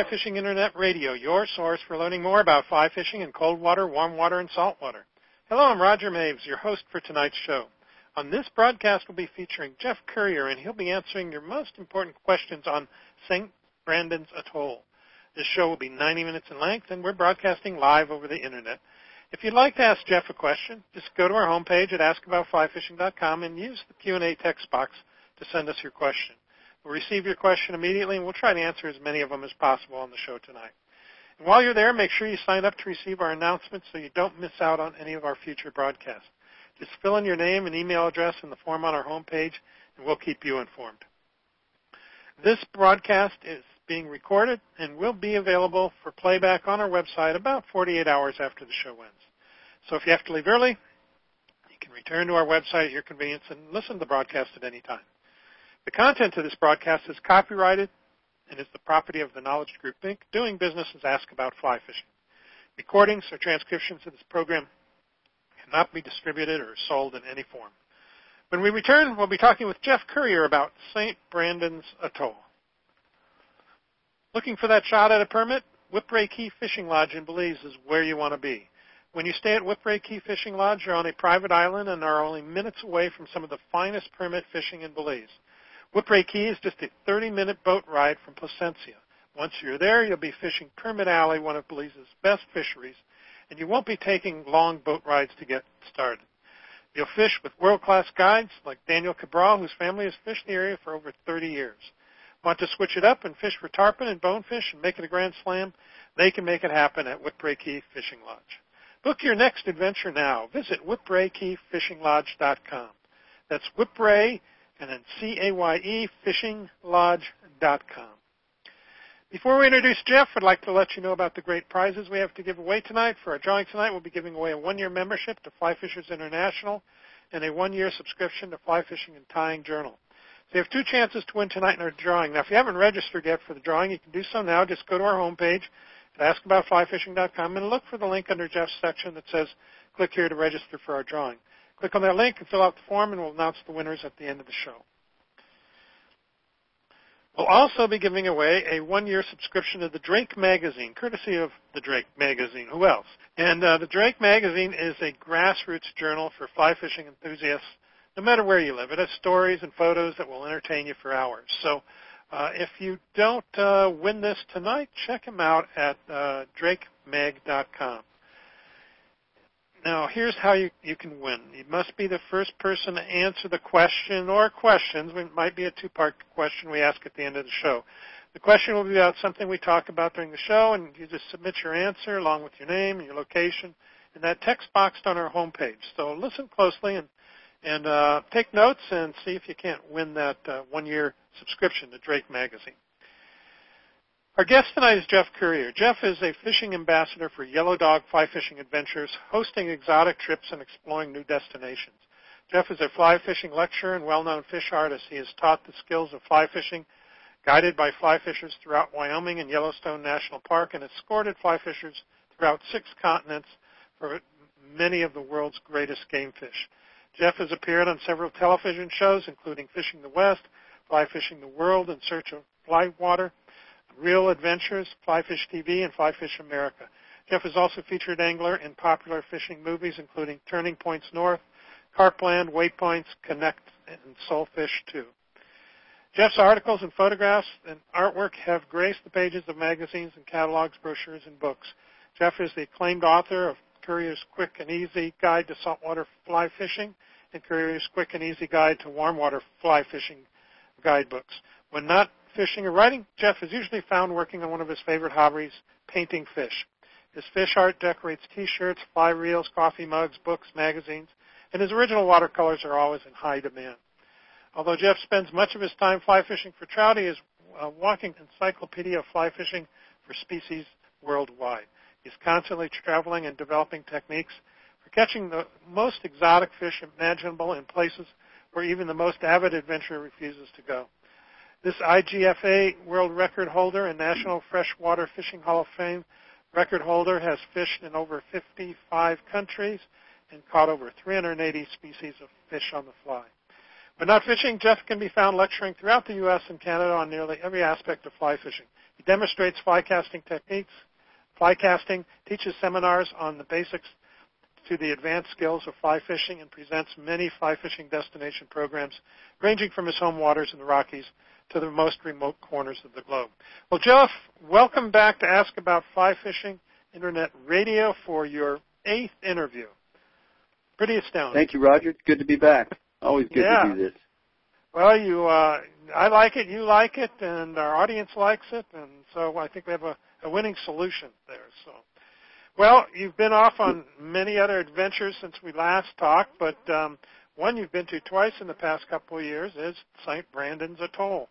Fly Fishing Internet Radio, your source for learning more about fly fishing in cold water, warm water, and salt water. Hello, I'm Roger Maves, your host for tonight's show. On this broadcast, we'll be featuring Jeff Currier, and he'll be answering your most important questions on St. Brandon's Atoll. This show will be 90 minutes in length, and we're broadcasting live over the Internet. If you'd like to ask Jeff a question, just go to our homepage at askaboutflyfishing.com and use the Q&A text box to send us your question. We'll receive your question immediately, and we'll try to answer as many of them as possible on the show tonight. And while you're there, make sure you sign up to receive our announcements so you don't miss out on any of our future broadcasts. Just fill in your name and email address in the form on our homepage, and we'll keep you informed. This broadcast is being recorded and will be available for playback on our website about 48 hours after the show ends. So if you have to leave early, you can return to our website at your convenience and listen to the broadcast at any time. The content of this broadcast is copyrighted and is the property of the Knowledge Group Inc., doing business as Ask About Fly Fishing. Recordings or transcriptions of this program cannot be distributed or sold in any form. When we return, we'll be talking with Jeff Currier about St. Brandon's Atoll. Looking for that shot at a permit? Whipray Caye Fishing Lodge in Belize is where you want to be. When you stay at Whipray Caye Fishing Lodge, you're on a private island and are only minutes away from some of the finest permit fishing in Belize. Whipray Caye is just a 30-minute boat ride from Placencia. Once you're there, you'll be fishing Permit Alley, one of Belize's best fisheries, and you won't be taking long boat rides to get started. You'll fish with world-class guides like Daniel Cabral, whose family has fished the area for over 30 years. Want to switch it up and fish for tarpon and bonefish and make it a grand slam? They can make it happen at Whipray Caye Fishing Lodge. Book your next adventure now. Visit whipraycayefishinglodge.com. That's Whipray and then C-A-Y-E fishinglodge.com. Before we introduce Jeff, I'd like to let you know about the great prizes we have to give away tonight. For our drawing tonight, we'll be giving away a one-year membership to Fly Fishers International and a one-year subscription to Fly Fishing and Tying Journal. So you have two chances to win tonight in our drawing. Now, if you haven't registered yet for the drawing, you can do so now. Just go to our homepage at askaboutflyfishing.com and look for the link under Jeff's section that says click here to register for our drawing. Click on that link and fill out the form, and we'll announce the winners at the end of the show. We'll also be giving away a one-year subscription to the Drake Magazine, courtesy of the Drake Magazine. Who else? And uh, the Drake Magazine is a grassroots journal for fly fishing enthusiasts, no matter where you live. It has stories and photos that will entertain you for hours. So uh, if you don't uh, win this tonight, check them out at uh, drakemag.com. Now, here's how you, you can win. You must be the first person to answer the question or questions. It might be a two-part question we ask at the end of the show. The question will be about something we talk about during the show, and you just submit your answer along with your name and your location in that text box on our homepage. So listen closely and, and uh, take notes and see if you can't win that uh, one-year subscription to Drake Magazine. Our guest tonight is Jeff Currier. Jeff is a fishing ambassador for Yellow Dog Fly Fishing Adventures, hosting exotic trips and exploring new destinations. Jeff is a fly fishing lecturer and well-known fish artist. He has taught the skills of fly fishing, guided by fly fishers throughout Wyoming and Yellowstone National Park, and escorted fly fishers throughout six continents for many of the world's greatest game fish. Jeff has appeared on several television shows, including Fishing the West, Fly Fishing the World, In Search of Fly Water, Real Adventures, Fly Fish TV, and Fly Fish America. Jeff is also featured angler in popular fishing movies, including Turning Points North, Carpland, Waypoints, Connect, and Soulfish 2. Jeff's articles and photographs and artwork have graced the pages of magazines and catalogs, brochures, and books. Jeff is the acclaimed author of Currier's Quick and Easy Guide to Saltwater Fly Fishing and Currier's Quick and Easy Guide to Warm Water Fly Fishing guidebooks. When not fishing or writing, Jeff is usually found working on one of his favorite hobbies, painting fish. His fish art decorates t-shirts, fly reels, coffee mugs, books, magazines, and his original watercolors are always in high demand. Although Jeff spends much of his time fly fishing for trout, he is a walking encyclopedia of fly fishing for species worldwide. He's constantly traveling and developing techniques for catching the most exotic fish imaginable in places where even the most avid adventurer refuses to go. This IGFA world record holder and National Freshwater Fishing Hall of Fame record holder has fished in over 55 countries and caught over 380 species of fish on the fly. When not fishing, Jeff can be found lecturing throughout the U.S. and Canada on nearly every aspect of fly fishing. He demonstrates fly casting techniques, fly casting, teaches seminars on the basics to the advanced skills of fly fishing, and presents many fly fishing destination programs ranging from his home waters in the Rockies to the most remote corners of the globe. Well, Jeff, welcome back to Ask About Fly Fishing Internet Radio for your eighth interview. Pretty astounding. Thank you, Roger. It's good to be back. Always good yeah. to do this. Well, you, uh, I like it, you like it, and our audience likes it, and so I think we have a, a winning solution there. So, well, you've been off on many other adventures since we last talked, but um, one you've been to twice in the past couple of years is St. Brandon's Atoll.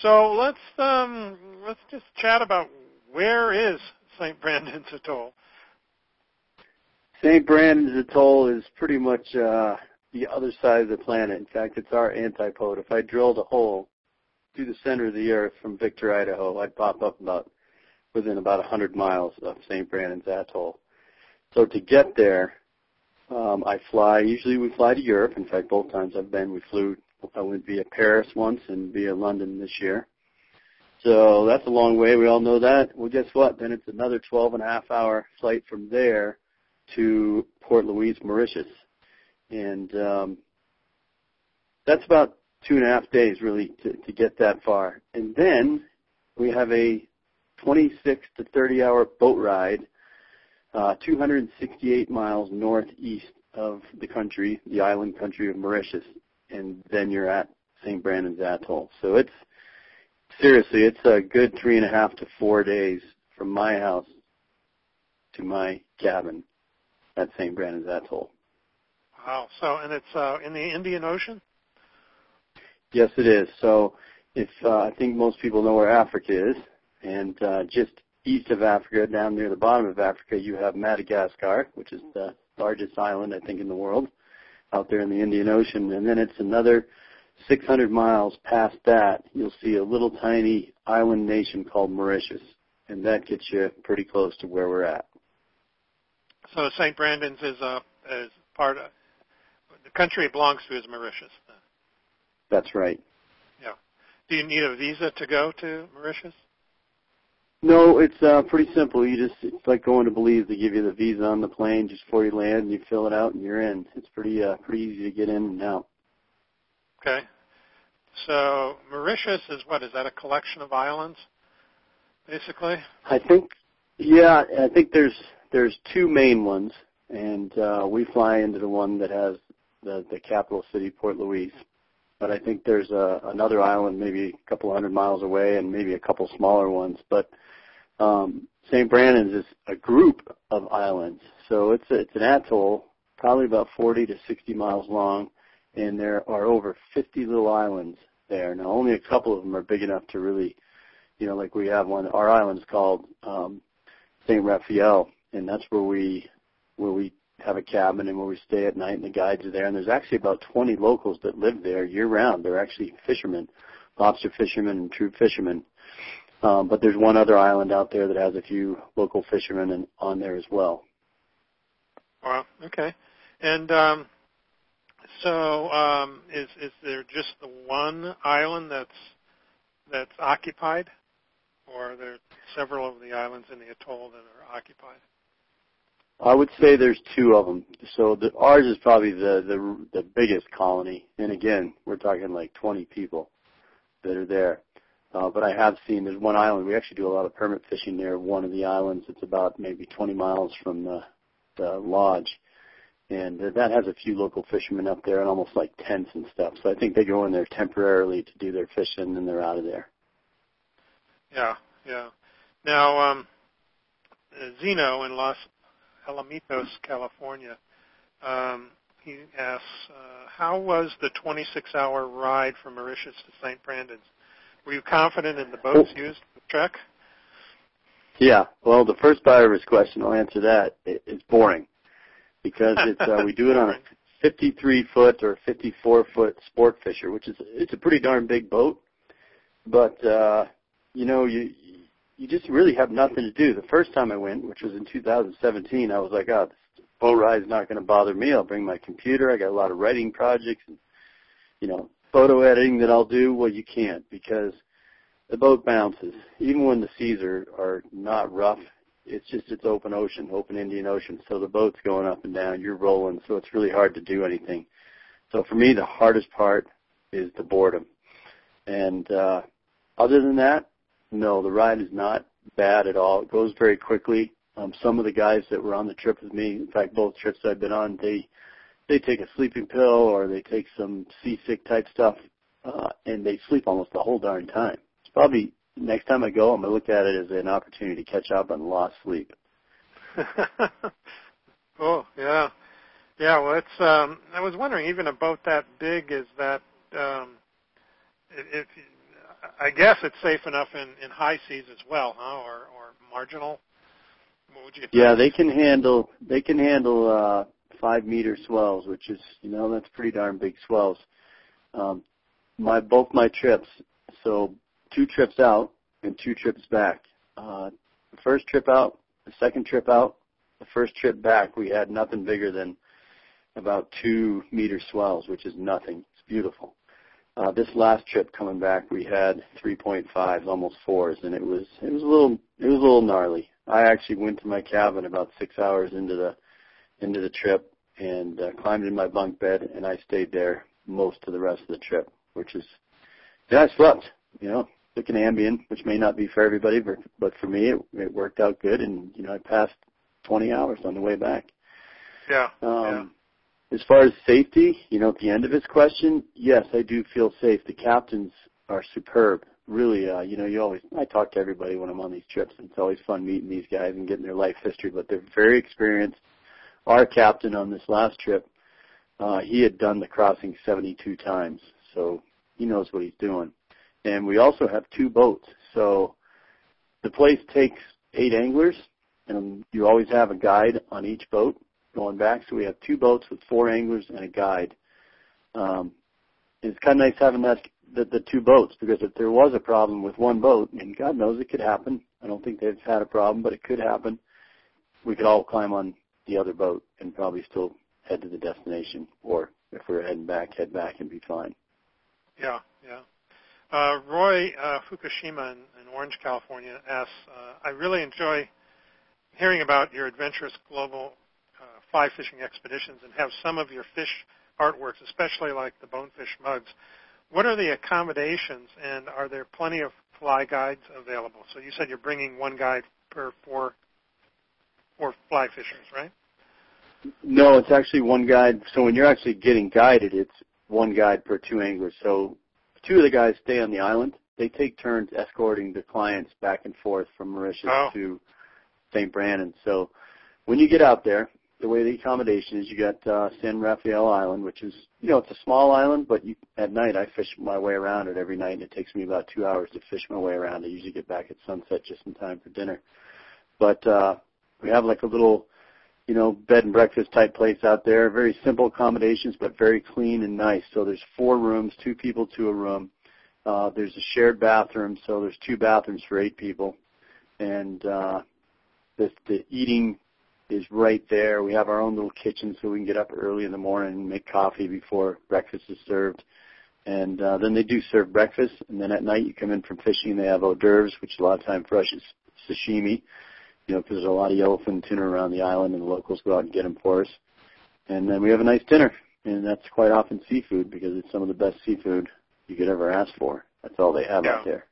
So let's um, let's just chat about where is St. Brandon's Atoll. St. Brandon's Atoll is pretty much uh, the other side of the planet. In fact, it's our antipode. If I drilled a hole through the center of the earth from Victor, Idaho, I'd pop up about within about 100 miles of St. Brandon's Atoll. So to get there, um, I fly. Usually we fly to Europe. In fact, both times I've been, we flew. I went via Paris once and via London this year. So that's a long way. We all know that. Well, guess what? Then it's another 12 and a half hour flight from there to Port Louis, Mauritius and um, that's about two and a half days really to, to get that far. And then we have a 26 to 30 hour boat ride, uh, 268 miles northeast of the country, the island country of Mauritius, and then you're at St. Brandon's Atoll. So it's seriously, it's a good three and a half to four days from my house to my cabin at St. Brandon's Atoll. Wow. So, and it's uh, in the Indian Ocean. Yes, it is. So, if uh, I think most people know where Africa is, and uh, just east of Africa, down near the bottom of Africa, you have Madagascar, which is the largest island I think in the world, out there in the Indian Ocean, and then it's another 600 miles past that. You'll see a little tiny island nation called Mauritius, and that gets you pretty close to where we're at. So St. Brandon's is a uh, is part of the country it belongs to is Mauritius. That's right. Yeah. Do you need a visa to go to Mauritius? No, it's uh, pretty simple. You just it's like going to Belize. They give you the visa on the plane just before you land, and you fill it out, and you're in. It's pretty uh, pretty easy to get in and out. Okay. So Mauritius is what? Is that a collection of islands, basically? I think, yeah, I think there's there's two main ones, and uh, we fly into the one that has the, the capital city, Port Louis. But I think there's a, another island maybe a couple hundred miles away and maybe a couple smaller ones. But um, St. Brandon's is a group of islands. So it's, a, it's an atoll, probably about 40 to 60 miles long, and there are over 50 little islands there. Now, only a couple of them are big enough to really, you know, like we have one. Our island's called um, St. Raphael, and that's where we where we have a cabin and where we stay at night and the guides are there. And there's actually about 20 locals that live there year round. They're actually fishermen, lobster fishermen and true fishermen. Um, but there's one other island out there that has a few local fishermen and, on there as well. Wow. Okay. And um, so, um, is is there just the one island that's that's occupied, or are there several of the islands in the atoll that are occupied? I would say there's two of them. So the, ours is probably the, the the biggest colony, and again, we're talking like 20 people that are there. Uh, but I have seen there's one island. We actually do a lot of permit fishing near one of the islands. It's about maybe 20 miles from the, the lodge, and that has a few local fishermen up there and almost like tents and stuff. So I think they go in there temporarily to do their fishing, and then they're out of there. Yeah, yeah. Now, um, Zeno in Los Alamitos, California. Um, he asks, uh, how was the 26-hour ride from Mauritius to St. Brandon's? Were you confident in the boats used for the trek? Yeah. Well, the first part of his question, I'll answer that. It's boring because it's uh, we do it on a 53 foot or 54 foot sport fisher, which is it's a pretty darn big boat. But uh, you know, you you just really have nothing to do. The first time I went, which was in 2017, I was like, oh, this boat ride is not going to bother me. I'll bring my computer. I got a lot of writing projects and, you know, photo editing that I'll do. Well, you can't because the boat bounces. Even when the seas are, are not rough, it's just it's open ocean, open Indian Ocean. So the boat's going up and down, you're rolling, so it's really hard to do anything. So for me, the hardest part is the boredom. And uh, other than that, no, the ride is not bad at all. It goes very quickly. Um, some of the guys that were on the trip with me, in fact, both trips I've been on, they they take a sleeping pill or they take some seasick type stuff, uh, and they sleep almost the whole darn time. It's probably next time I go, I'm gonna look at it as an opportunity to catch up on lost sleep. oh yeah, yeah. Well, it's. Um, I was wondering, even a boat that big is that. Um, if I guess it's safe enough in in high seas as well, huh? Or or marginal. What would you? Think? Yeah, they can handle they can handle uh, five meter swells, which is you know that's pretty darn big swells. Um, my both my trips, so two trips out and two trips back. Uh, the first trip out, the second trip out, the first trip back, we had nothing bigger than about two meter swells, which is nothing. It's beautiful. Uh, this last trip coming back, we had 3.5s, almost fours, and it was it was a little it was a little gnarly. I actually went to my cabin about six hours into the into the trip and uh, climbed in my bunk bed, and I stayed there most of the rest of the trip, which is yeah, I slept. You know, took an Ambien, which may not be for everybody, but but for me, it, it worked out good, and you know, I passed 20 hours on the way back. Yeah. Um, yeah. As far as safety, you know, at the end of his question, yes, I do feel safe. The captains are superb. Really, uh, you know, you always I talk to everybody when I'm on these trips, and it's always fun meeting these guys and getting their life history. But they're very experienced. Our captain on this last trip, uh, he had done the crossing 72 times, so he knows what he's doing. And we also have two boats, so the place takes eight anglers, and you always have a guide on each boat going back. So we have two boats with four anglers and a guide. Um, it's kind of nice having that the, the two boats because if there was a problem with one boat, and God knows it could happen. I don't think they've had a problem, but it could happen. We could all climb on the other boat and probably still head to the destination, or if we're heading back, head back and be fine. Yeah, yeah. Uh, Roy uh, Fukushima in, in Orange, California asks, uh, I really enjoy hearing about your adventurous global fly fishing expeditions and have some of your fish artworks, especially like the bonefish mugs. What are the accommodations, and are there plenty of fly guides available? So you said you're bringing one guide per four four fly fishers, right? No, it's actually one guide. So when you're actually getting guided, it's one guide per two anglers. So two of the guys stay on the island. They take turns escorting the clients back and forth from Mauritius oh. to St. Brandon. So when you get out there, the way the accommodation is, you got uh, San Rafael Island, which is you know it's a small island, but you, at night I fish my way around it every night, and it takes me about two hours to fish my way around. I usually get back at sunset just in time for dinner. But uh, we have like a little, you know, bed and breakfast type place out there. Very simple accommodations, but very clean and nice. So there's four rooms, two people to a room. Uh, there's a shared bathroom, so there's two bathrooms for eight people, and uh, the the eating is right there. We have our own little kitchen so we can get up early in the morning and make coffee before breakfast is served. And uh, then they do serve breakfast, and then at night you come in from fishing they have hors d'oeuvres, which a lot of time us is sashimi, you know, because there's a lot of yellowfin tuna around the island and the locals go out and get them for us. And then we have a nice dinner, and that's quite often seafood because it's some of the best seafood you could ever ask for. That's all they have yeah. out there.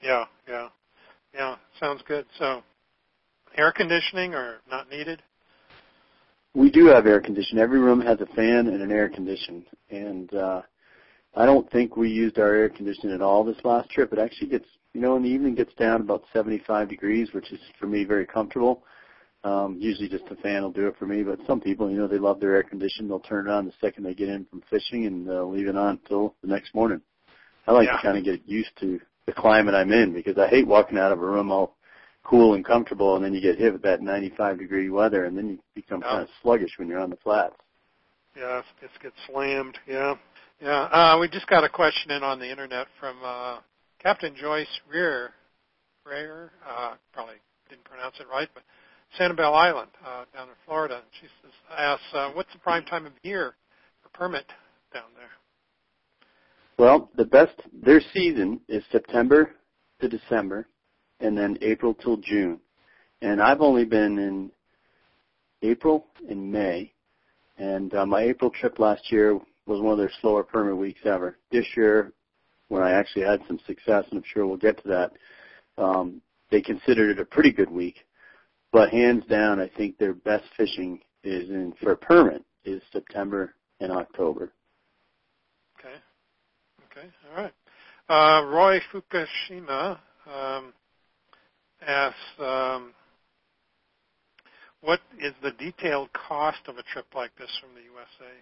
Yeah, yeah, yeah. Sounds good. So air conditioning or not needed? We do have air conditioning. Every room has a fan and an air condition, and uh, I don't think we used our air conditioning at all this last trip. It actually gets, you know, in the evening gets down about 75 degrees, which is for me very comfortable. Um, usually just the fan will do it for me, but some people, you know, they love their air conditioning. They'll turn it on the second they get in from fishing and they'll leave it on until the next morning. I like yeah. to kind of get used to the climate I'm in because I hate walking out of a room all cool and comfortable, and then you get hit with that 95 degree weather, and then you become yeah. kind of sluggish when you're on the flats. Yeah, it gets slammed. Yeah, yeah. Uh, we just got a question in on the internet from uh, Captain Joyce Rear, Rear, uh, probably didn't pronounce it right, but Sanibel Island uh, down in Florida. She says, asks, uh, what's the prime time of year for permit down there? Well, the best their season is September to December, and then April till June. And I've only been in April and May, and uh, my April trip last year was one of their slower permit weeks ever. This year, when I actually had some success, and I'm sure we'll get to that, um, they considered it a pretty good week. But hands down, I think their best fishing is in for a permit is September and October. Okay. Okay. All right. Uh, Roy Fukushima um, asks, um, what is the detailed cost of a trip like this from the USA?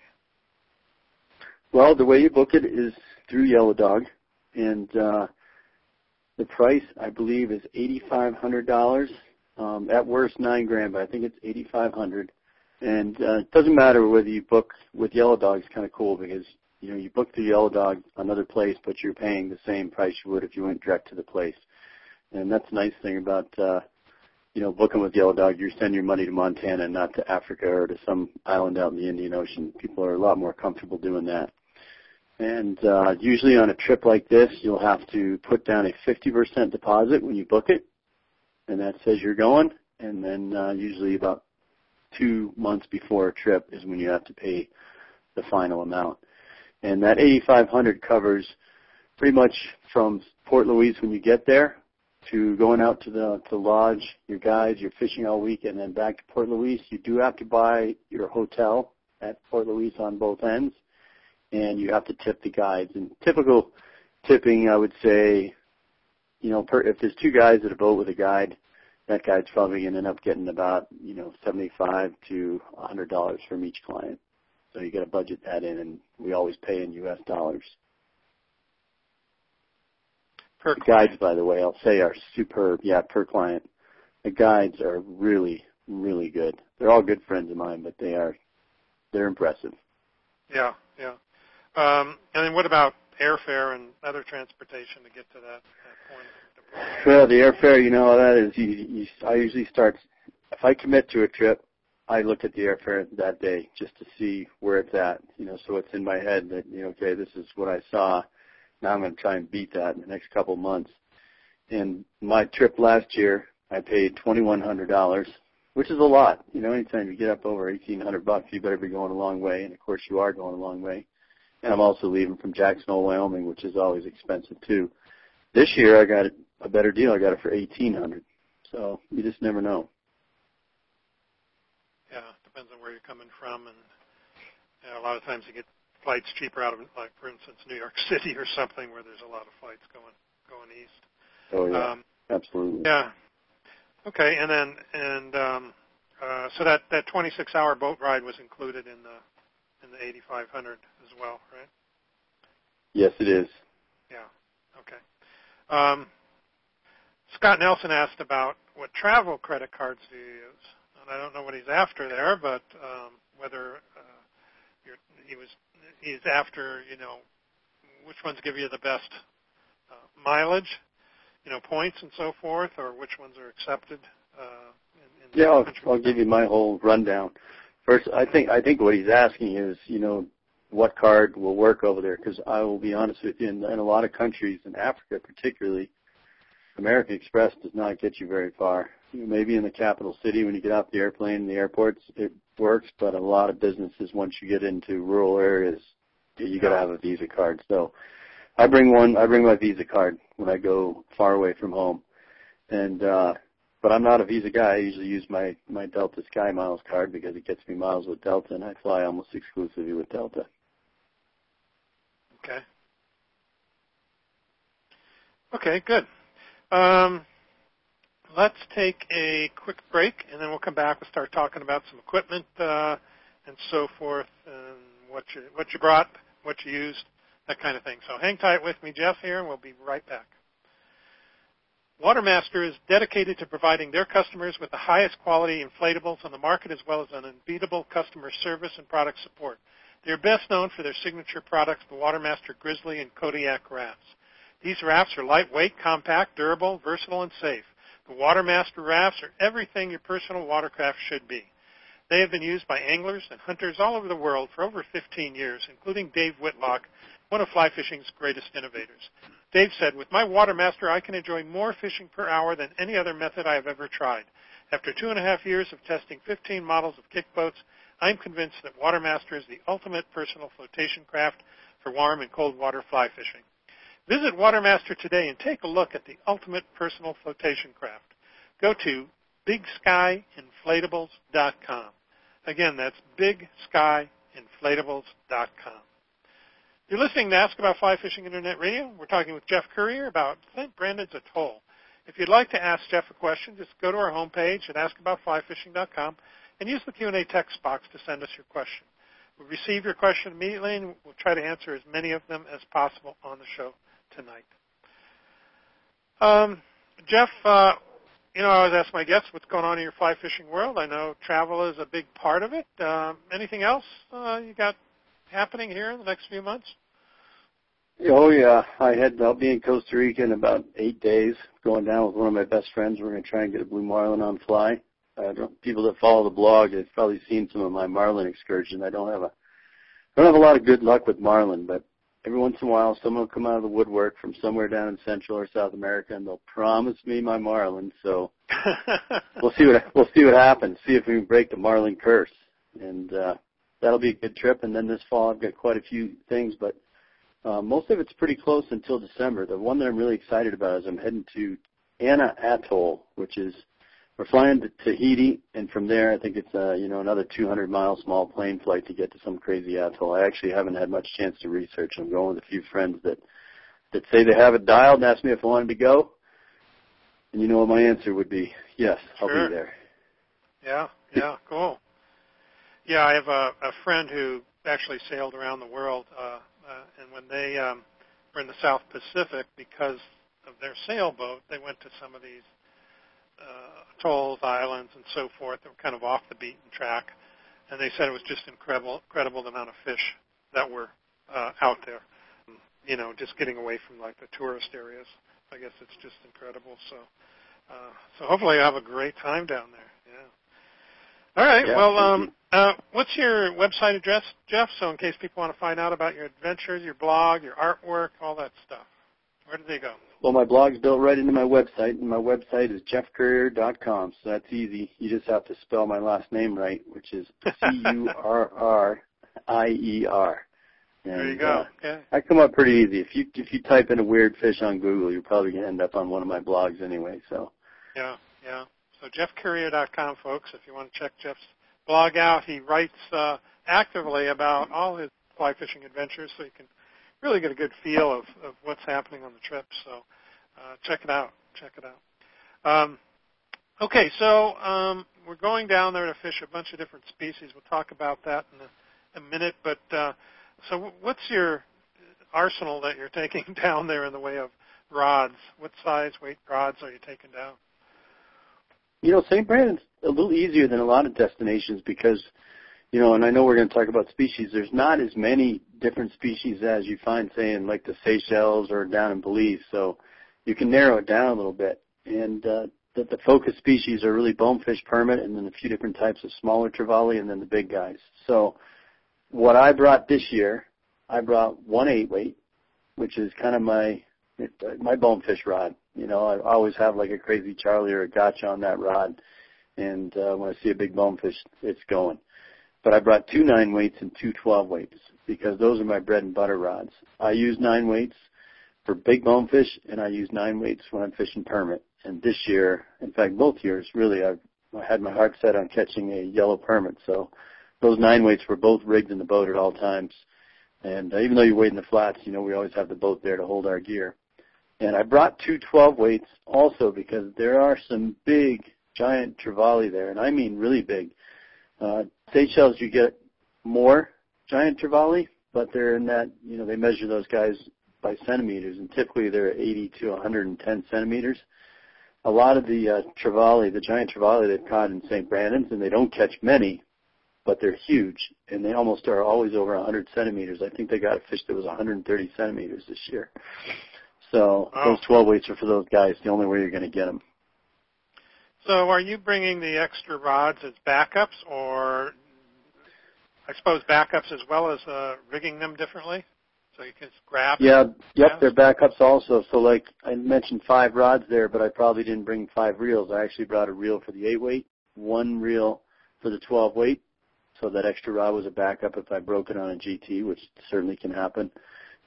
Well, the way you book it is through Yellow Dog, and uh, the price I believe is eighty five hundred dollars. Um, at worst nine grand, but I think it's eighty five hundred. And uh, it doesn't matter whether you book with Yellow Dog. It's kind of cool because you know you book through Yellow Dog another place, but you're paying the same price you would if you went direct to the place. And that's the nice thing about uh, you know booking with Yellow Dog. You're sending your money to Montana, not to Africa or to some island out in the Indian Ocean. People are a lot more comfortable doing that. And uh, usually on a trip like this, you'll have to put down a 50% deposit when you book it, and that says you're going. And then uh, usually about two months before a trip is when you have to pay the final amount. And that 8500 covers pretty much from Port Louise when you get there to going out to the to lodge, your guides, you're fishing all week, and then back to Port Louise. You do have to buy your hotel at Port Louise on both ends and you have to tip the guides. And typical tipping, I would say, you know, per, if there's two guys at a boat with a guide, that guide's probably going to end up getting about, you know, 75 to $100 from each client. So you got to budget that in, and we always pay in U.S. dollars. Per the guides, by the way, I'll say are superb. Yeah, per client. The guides are really, really good. They're all good friends of mine, but they are, they're impressive. Yeah, yeah. Um, and then what about airfare and other transportation to get to that, that point? Well, the airfare, you know, that is, you, you, I usually start, if I commit to a trip, I look at the airfare that day just to see where it's at, you know, so it's in my head that, you know, okay, this is what I saw. Now I'm going to try and beat that in the next couple of months. And my trip last year, I paid $2,100, which is a lot. You know, anytime you get up over 1800 bucks, you better be going a long way. And of course you are going a long way and I'm also leaving from Jackson Hole, Wyoming, which is always expensive too. This year I got a better deal. I got it for eighteen hundred. So you just never know. Yeah, depends on where you're coming from, and you know, a lot of times you get flights cheaper out of, like for instance, New York City or something where there's a lot of flights going going east. Oh yeah, um, absolutely. Yeah. Okay, and then and um, uh, so that that 26 hour boat ride was included in the in the 8500 as well, right? Yes, it is. Yeah. Okay. Um, Scott Nelson asked about what travel credit cards do you use, and I don't know what he's after there, but um, whether uh, you're, he was he's after you know which ones give you the best uh, mileage, you know points and so forth, or which ones are accepted. Uh, in, in yeah, I'll, I'll give you my whole rundown. First, I think I think what he's asking is, you know, what card will work over there? Because I will be honest with you, in, in a lot of countries, in Africa particularly, American Express does not get you very far. Maybe in the capital city, when you get off the airplane, in the airports, it works. But a lot of businesses, once you get into rural areas, you got to have a Visa card. So, I bring one. I bring my Visa card when I go far away from home, and uh, but I'm not a Visa guy. I usually use my my Delta Sky Miles card because it gets me miles with Delta, and I fly almost exclusively with Delta. Okay. Okay, good. Um, let's take a quick break, and then we'll come back and start talking about some equipment uh, and so forth, and what you what you brought, what you used, that kind of thing. So hang tight with me, Jeff, here, and we'll be right back. Watermaster is dedicated to providing their customers with the highest quality inflatables on the market as well as an unbeatable customer service and product support. They are best known for their signature products, the Watermaster Grizzly and Kodiak rafts. These rafts are lightweight, compact, durable, versatile, and safe. The Watermaster rafts are everything your personal watercraft should be. They have been used by anglers and hunters all over the world for over 15 years, including Dave Whitlock, one of fly fishing's greatest innovators. Dave said, with my Watermaster, I can enjoy more fishing per hour than any other method I have ever tried. After two and a half years of testing 15 models of kick boats, I'm convinced that Watermaster is the ultimate personal flotation craft for warm and cold water fly fishing. Visit Watermaster today and take a look at the ultimate personal flotation craft. Go to bigskyinflatables.com. Again, that's bigskyinflatables.com. You're listening to Ask About Fly Fishing Internet Radio. We're talking with Jeff Currier about St. Brandon's Atoll. If you'd like to ask Jeff a question, just go to our homepage at askaboutflyfishing.com and use the Q&A text box to send us your question. We'll receive your question immediately and we'll try to answer as many of them as possible on the show tonight. Um, Jeff, uh, you know, I always ask my guests what's going on in your fly fishing world. I know travel is a big part of it. Uh, anything else uh, you got happening here in the next few months? Oh yeah, I had I'll be in Costa Rica in about eight days, going down with one of my best friends. We're going to try and get a blue marlin on fly. Uh, people that follow the blog have probably seen some of my marlin excursion. I don't have a I don't have a lot of good luck with marlin, but every once in a while someone will come out of the woodwork from somewhere down in Central or South America and they'll promise me my marlin. So we'll see what we'll see what happens. See if we can break the marlin curse, and uh, that'll be a good trip. And then this fall I've got quite a few things, but uh, most of it's pretty close until December. The one that I'm really excited about is I'm heading to Anaa Atoll, which is we're flying to Tahiti, and from there, I think it's uh, you know another 200 mile small plane flight to get to some crazy atoll. I actually haven't had much chance to research. I'm going with a few friends that that say they have it dialed and ask me if I wanted to go. And you know what my answer would be? Yes, I'll be there. Yeah, yeah, cool. Yeah, I have a, a friend who actually sailed around the world, uh, uh, and when they um, were in the South Pacific, because of their sailboat, they went to some of these uh, atolls, islands, and so forth that were kind of off the beaten track. And they said it was just incredible, incredible the amount of fish that were uh, out there. You know, just getting away from like the tourist areas. I guess it's just incredible. So, uh, so hopefully you have a great time down there. Yeah. All right. Yeah, well, um, uh, what's your website address, Jeff? So in case people want to find out about your adventures, your blog, your artwork, all that stuff, where do they go? Well, my blog's built right into my website, and my website is jeffcurrier.com, so that's easy. You just have to spell my last name right, which is C-U-R-R-I-E-R. there you go. Uh, okay. I come up pretty easy. If you if you type in a weird fish on Google, you're probably gonna end up on one of my blogs anyway. So Yeah, yeah. So jeffcurrier.com, folks, if you want to check Jeff's blog out, he writes uh, actively about all his fly fishing adventures, so you can really get a good feel of, of what's happening on the trip. So uh, check it out. Check it out. Um, okay, so um, we're going down there to fish a bunch of different species. We'll talk about that in a, a minute. But uh, so, what's your arsenal that you're taking down there in the way of rods? What size, weight rods are you taking down? You know, St. Brandon's a little easier than a lot of destinations because, you know, and I know we're going to talk about species. There's not as many different species as you find, say, in like the Seychelles or down in Belize. So you can narrow it down a little bit. And uh, the, the focus species are really bonefish permit and then a few different types of smaller trevally and then the big guys. So what I brought this year, I brought one eight weight, which is kind of my my bonefish rod. You know, I always have like a crazy Charlie or a gotcha on that rod, and uh, when I see a big bonefish, it's going. But I brought two nine weights and two twelve weights because those are my bread and butter rods. I use nine weights for big bonefish, and I use nine weights when I'm fishing permit. And this year, in fact, both years, really, I've I had my heart set on catching a yellow permit. So those nine weights were both rigged in the boat at all times. And uh, even though you wade in the flats, you know, we always have the boat there to hold our gear. And I brought two 12 weights also because there are some big, giant trevally there, and I mean really big. Uh, Seychelles, you get more giant trevally, but they're in that, you know, they measure those guys by centimeters, and typically they're 80 to 110 centimeters. A lot of the uh, trevally, the giant trevally they've caught in St. Brandon's, and they don't catch many, but they're huge, and they almost are always over 100 centimeters. I think they got a fish that was 130 centimeters this year. So Wow. those 12 weights are for those guys. The only way you're going to get them. So are you bringing the extra rods as backups, or I suppose backups as well as uh, rigging them differently? So you can grab. Yeah, yep, they're backups also. So like I mentioned five rods there, but I probably didn't bring five reels. I actually brought a reel for the eight weight, one reel for the 12 weight. So that extra rod was a backup if I broke it on a GT, which certainly can happen.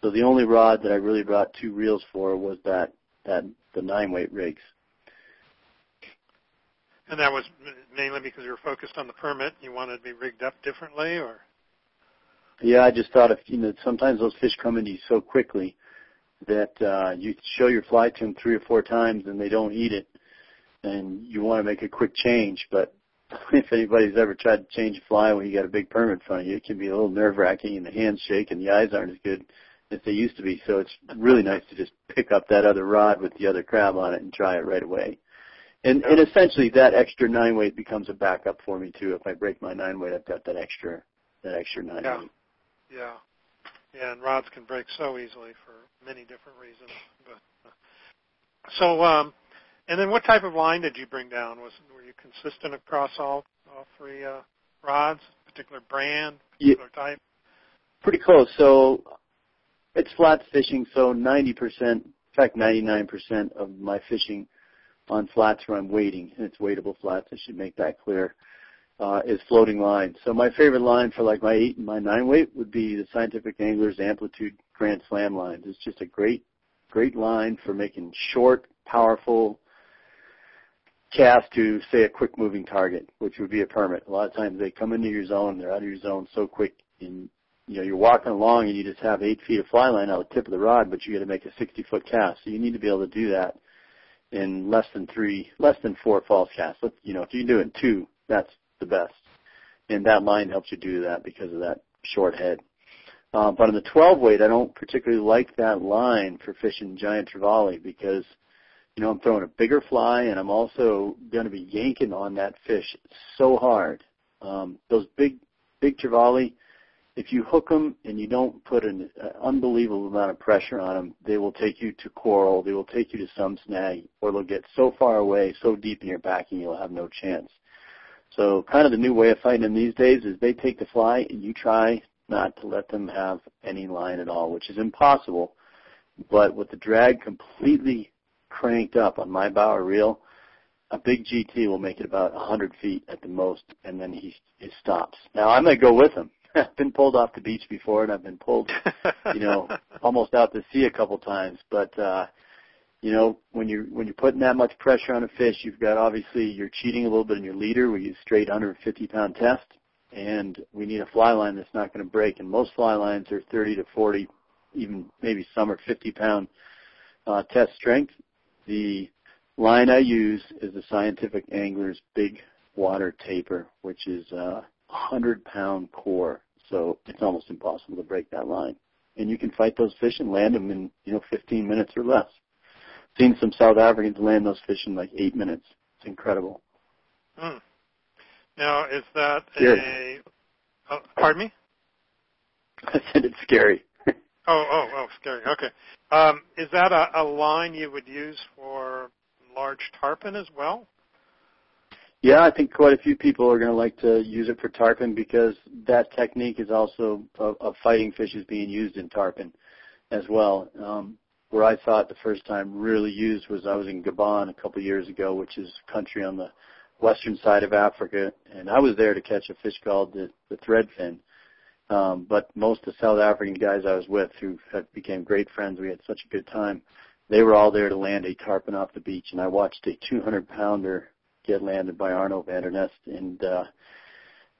So the only rod that I really brought two reels for was that that the nine weight rigs. And that was mainly because you were focused on the permit. You wanted to be rigged up differently, or? Yeah, I just thought if you know sometimes those fish come into you so quickly that uh, you show your fly to them three or four times and they don't eat it, and you want to make a quick change. But if anybody's ever tried to change a fly when you got a big permit in front of you, it can be a little nerve wracking and the hands shake and the eyes aren't as good as they used to be. So it's really nice to just pick up that other rod with the other crab on it and try it right away. And and essentially that extra nine weight becomes a backup for me too. If I break my nine weight, I've got that extra that extra nine yeah. weight. Yeah. Yeah, and rods can break so easily for many different reasons. But uh, so, um, and then what type of line did you bring down? Was were you consistent across all all three uh, rods? Particular brand, particular yeah, type? Pretty close. So it's flats fishing. So 90%, in fact 99% of my fishing on flats where I'm wading, and it's wadable flats. I should make that clear uh, is floating line. So my favorite line for like my eight and my nine weight would be the Scientific Anglers Amplitude Grand Slam lines. It's just a great, great line for making short, powerful cast to say a quick moving target, which would be a permit. A lot of times they come into your zone, they're out of your zone so quick, and you know you're walking along and you just have eight feet of fly line out the tip of the rod, but you got to make a 60 foot cast. So you need to be able to do that in less than three, less than four false casts. You know, if you can do it in two, that's the best. And that line helps you do that because of that short head. Uh, but on the 12 weight, I don't particularly like that line for fishing giant trevally because, you know, I'm throwing a bigger fly and I'm also going to be yanking on that fish so hard. Um, those big, big trevally, if you hook them and you don't put an uh, unbelievable amount of pressure on them, they will take you to coral, they will take you to some snag, or they'll get so far away, so deep in your backing, you'll have no chance. So kind of the new way of fighting them these days is they take the fly and you try not to let them have any line at all, which is impossible. But with the drag completely cranked up on my Bauer reel, a big GT will make it about 100 feet at the most, and then he, he stops. Now I might go with him. I've been pulled off the beach before, and I've been pulled, you know, almost out to sea a couple times. But uh, you know, when you're when you're putting that much pressure on a fish, you've got obviously you're cheating a little bit in your leader. We use straight 150 pound test, and we need a fly line that's not going to break. And most fly lines are 30 to 40, even maybe some are 50 pound uh, test strength. The line I use is the Scientific Angler's Big Water Taper, which is a 100 pound core, so it's almost impossible to break that line. And you can fight those fish and land them in you know 15 minutes or less seen some South Africans land those fish in like eight minutes. It's incredible. Hmm. Now, is that scary. a? Oh, pardon me. I said it's scary. oh, oh, oh, scary. Okay. Um, is that a, a line you would use for large tarpon as well? Yeah, I think quite a few people are going to like to use it for tarpon because that technique is also of, fighting fish is being used in tarpon as well. Um, where I thought the first time really used was I was in Gabon a couple years ago, which is a country on the western side of Africa, and I was there to catch a fish called the, the threadfin. Um, but most of the South African guys I was with, who had became great friends, we had such a good time. They were all there to land a tarpon off the beach, and I watched a 200 pounder get landed by Arno van der Nest, and uh,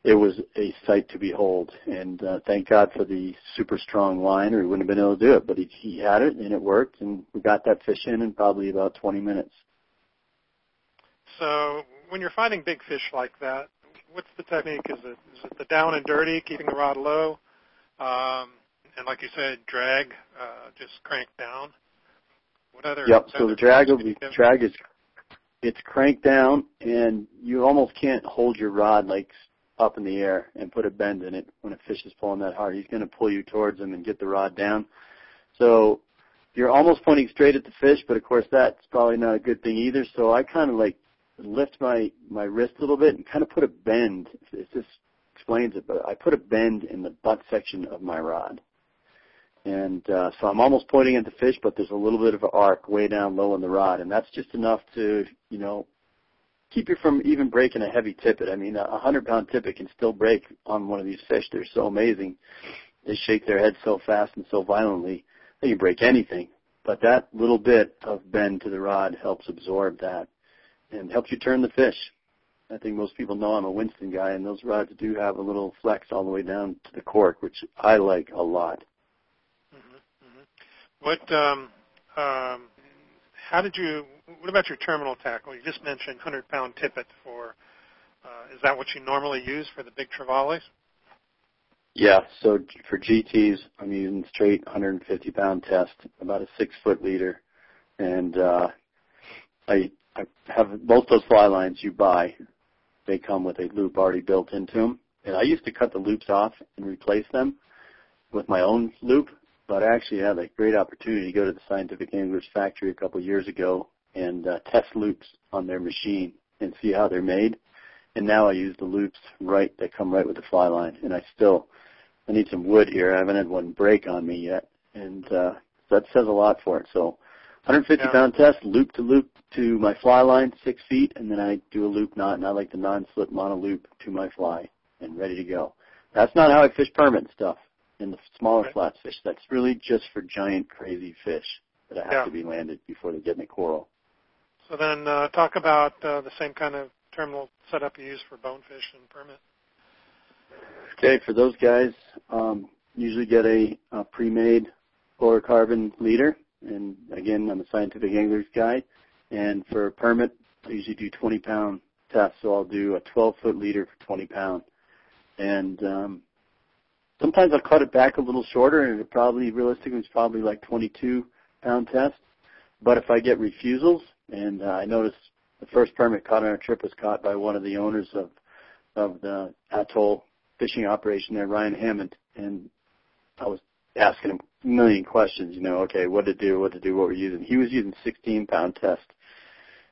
it was a sight to behold. And uh, thank God for the super strong line, or he wouldn't have been able to do it. But he, he had it, and it worked, and we got that fish in in probably about 20 minutes. So when you're finding big fish like that, what's the technique? Is it is it the down and dirty, keeping the rod low, um, and like you said, drag, uh, just crank down? What other? Yep. So the drag will be drag is it's cranked down, and you almost can't hold your rod like up in the air and put a bend in it when a fish is pulling that hard. He's going to pull you towards him and get the rod down. So you're almost pointing straight at the fish, but of course that's probably not a good thing either. So I kind of like lift my my wrist a little bit and kind of put a bend. If this explains it, but I put a bend in the butt section of my rod. And uh, so I'm almost pointing at the fish, but there's a little bit of an arc way down low in the rod, and that's just enough to, you know, keep you from even breaking a heavy tippet. I mean, a 100 pound tippet can still break on one of these fish. They're so amazing. They shake their head so fast and so violently they can break anything. But that little bit of bend to the rod helps absorb that and helps you turn the fish. I think most people know I'm a Winston guy, and those rods do have a little flex all the way down to the cork, which I like a lot. What? Um, um, how did you? What about your terminal tackle? You just mentioned 100-pound tippet for. Uh, is that what you normally use for the big trevallies? Yeah. So for GTs, I'm using straight 150 pound test, about a six foot leader, and uh, I I have both those fly lines you buy. They come with a loop already built into them, and I used to cut the loops off and replace them with my own loop. But I actually had a great opportunity to go to the Scientific Anglers factory a couple of years ago and uh, test loops on their machine and see how they're made. And now I use the loops right that come right with the fly line, and I still I need some wood here. I haven't had one break on me yet, and uh, that says a lot for it. So 150 yeah. pound test, loop to loop to my fly line, six feet, and then I do a loop knot, and I like the non-slip mono loop to my fly, and ready to go. That's not how I fish permit stuff in the smaller right. flat fish. That's really just for giant crazy fish that have yeah. to be landed before they get in the coral. So then, uh, talk about uh, the same kind of terminal setup you use for bonefish and permit. Okay, for those guys, um, usually get a, a pre-made fluorocarbon leader, and again, I'm a scientific angler's guide. And for a permit, I usually do 20 pound tests, so I'll do a 12 foot leader for 20 pound. And um, sometimes I'll cut it back a little shorter, and it probably realistically it's probably like 22 pound test. But if I get refusals, and uh, I noticed the first permit caught on our trip was caught by one of the owners of of the atoll fishing operation there, Ryan Hammond, and I was asking him a million questions, you know, okay, what to do, what to do, what we're using. He was using 16 pound test.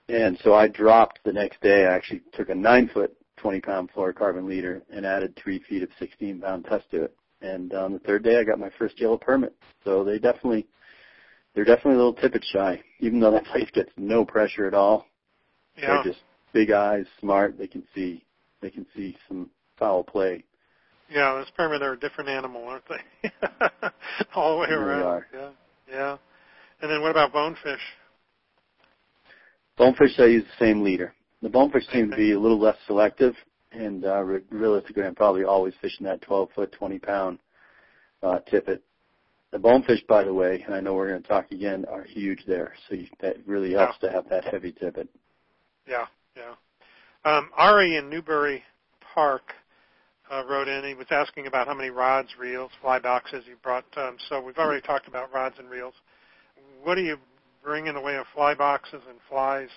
And so I dropped the next day, I actually took a nine foot, 20 pound fluorocarbon leader and added three feet of 16 pound test to it. And on the third day I got my first yellow permit. So they definitely, they're definitely a little tippet shy, even though that place gets no pressure at all. Yeah. They're just big eyes, smart, they can see, they can see some foul play yeah, those permit are a different animal, aren't they? All the way around. Are. Yeah, yeah. And then what about bonefish? Bonefish, I use the same leader. The bonefish seem to be a little less selective, and uh, realistically, I'm probably always fishing that 12 foot, 20 pound uh, tippet. The bonefish, by the way, and I know we're going to talk again, are huge there, so you, that really helps yeah. to have that heavy tippet. Yeah, yeah. Um, Ari in Newbury Park uh, wrote in. He was asking about how many rods, reels, fly boxes you brought. Um, so we've already talked about rods and reels. What do you bring in the way of fly boxes and flies?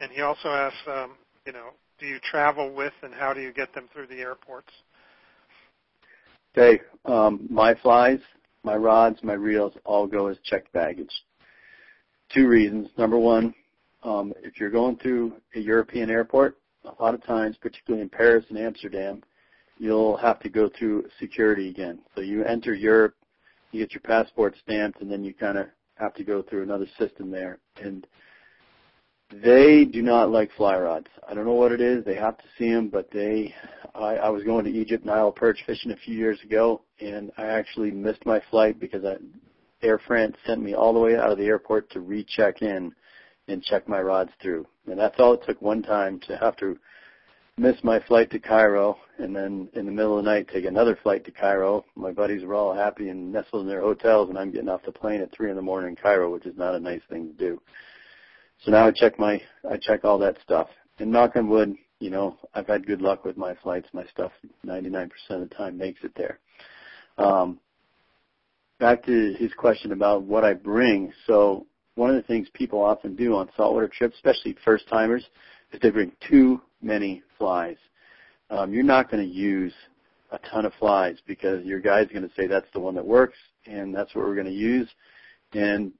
And he also asks, um, you know, do you travel with, and how do you get them through the airports? Okay, um, my flies, my rods, my reels all go as checked baggage. Two reasons. Number one, um, if you're going through a European airport, a lot of times, particularly in Paris and Amsterdam, you'll have to go through security again. So you enter Europe, you get your passport stamped, and then you kind of have to go through another system there. And they do not like fly rods. I don't know what it is. They have to see them, but they. I, I was going to Egypt Nile perch fishing a few years ago, and I actually missed my flight because I, Air France sent me all the way out of the airport to recheck in and check my rods through. And that's all it took one time to have to missed my flight to Cairo, and then in the middle of the night take another flight to Cairo. My buddies were all happy and nestled in their hotels, and I'm getting off the plane at three in the morning in Cairo, which is not a nice thing to do. So now I check my I check all that stuff. And knock on wood, you know, I've had good luck with my flights. My stuff 99% of the time makes it there. Um, back to his question about what I bring. So one of the things people often do on saltwater trips, especially first timers, is they bring too many flies. Um, you're not going to use a ton of flies because your guy's going to say that's the one that works and that's what we're going to use. And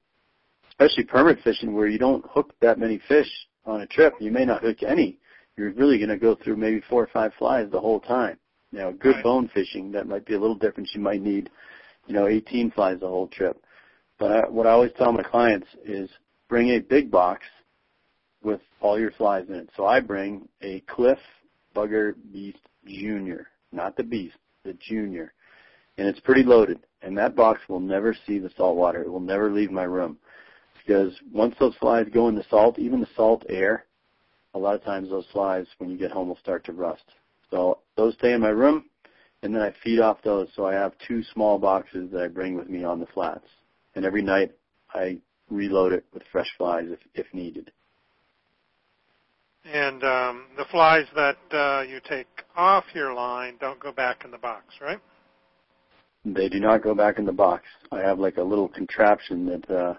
especially permit fishing where you don't hook that many fish on a trip, you may not hook any. You're really going to go through maybe four or five flies the whole time. You know, good right. bone fishing, that might be a little different. You might need, you know, 18 flies the whole trip. But I, what I always tell my clients is bring a big box with all your flies in it. So I bring a Cliff Bugger Beast Junior, not the Beast, the Junior, and it's pretty loaded. And that box will never see the salt water. It will never leave my room because once those flies go in the salt, even the salt air, a lot of times those flies, when you get home, will start to rust. So those stay in my room, and then I feed off those. So I have two small boxes that I bring with me on the flats, and every night I reload it with fresh flies if, if needed. And um, the flies that uh, you take off your line don't go back in the box, right? They do not go back in the box. I have like a little contraption that uh,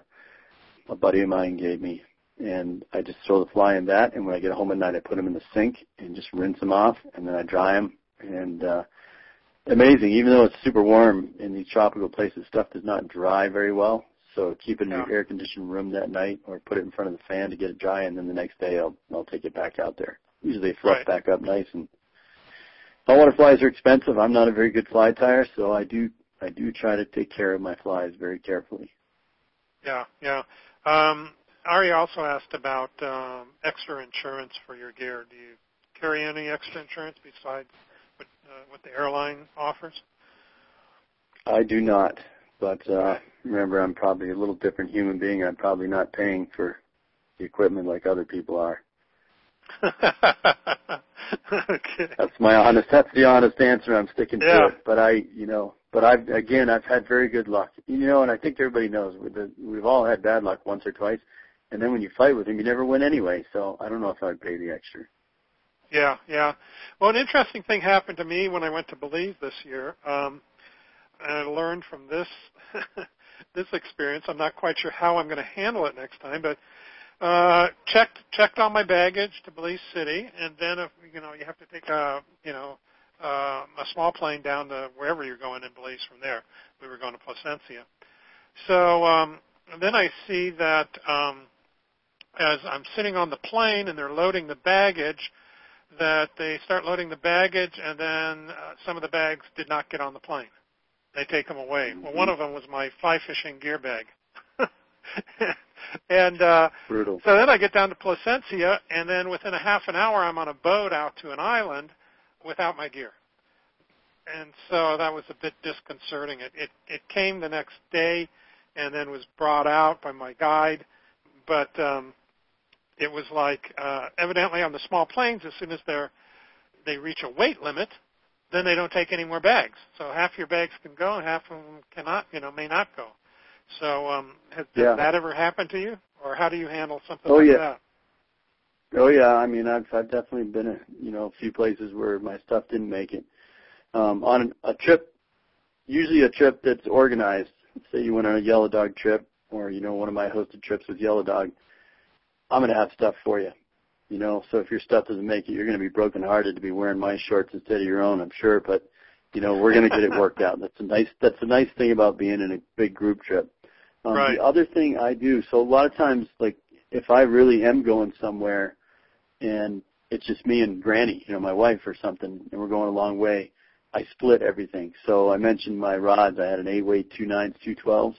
a buddy of mine gave me, and I just throw the fly in that. And when I get home at night, I put them in the sink and just rinse them off, and then I dry them. And uh, amazing, even though it's super warm in these tropical places, stuff does not dry very well. So keep it in your air conditioned room that night, or put it in front of the fan to get it dry, and then the next day I'll I'll take it back out there. Usually they fluff right. back up nice. And saltwater flies are expensive. I'm not a very good fly tyer, so I do I do try to take care of my flies very carefully. Yeah, yeah. Um, Ari also asked about um, extra insurance for your gear. Do you carry any extra insurance besides what, uh, what the airline offers? I do not. But uh, remember, I'm probably a little different human being. I'm probably not paying for the equipment like other people are. okay. That's my honest. That's the honest answer. I'm sticking Yeah. to it. But I, you know, but I've again, I've had very good luck. You know, and I think everybody knows the, we've all had bad luck once or twice. And then when you fight with him, you never win anyway. So I don't know if I'd pay the extra. Yeah, yeah. Well, an interesting thing happened to me when I went to Belize this year. Um, and I learned from this this experience. I'm not quite sure how I'm going to handle it next time, but uh, checked checked all my baggage to Belize City, and then if you know you have to take a you know uh, a small plane down to wherever you're going in Belize from there. We were going to Placencia. So um, then I see that um, as I'm sitting on the plane and they're loading the baggage, that they start loading the baggage, and then uh, some of the bags did not get on the plane. They take them away. Well, one of them was my fly fishing gear bag. and uh, Brutal. so then I get down to Placencia, and then within a half an hour, I'm on a boat out to an island without my gear. And so that was a bit disconcerting. It it, it came the next day, and then was brought out by my guide, but um, it was like uh, evidently on the small planes, as soon as they're they reach a weight limit, then they don't take any more bags. So half your bags can go, and half of them cannot, you know, may not go. So, um, has, Yeah. that ever happened to you, or how do you handle something Oh, like yeah. that? Oh yeah, I mean I've I've definitely been a you know a few places where my stuff didn't make it. Um, on a trip, usually a trip that's organized. Say you went on a Yellow Dog trip, or you know one of my hosted trips with Yellow Dog. I'm gonna have stuff for you. You know, so if your stuff doesn't make it, you're gonna be brokenhearted to be wearing my shorts instead of your own, I'm sure. But you know, we're gonna get it worked out. That's a nice that's a nice thing about being in a big group trip. Um, Right. The other thing I do, so a lot of times, like if I really am going somewhere and it's just me and Granny, you know, my wife or something, and we're going a long way, I split everything. So I mentioned my rods. I had an eight weight, two nines, two twelves.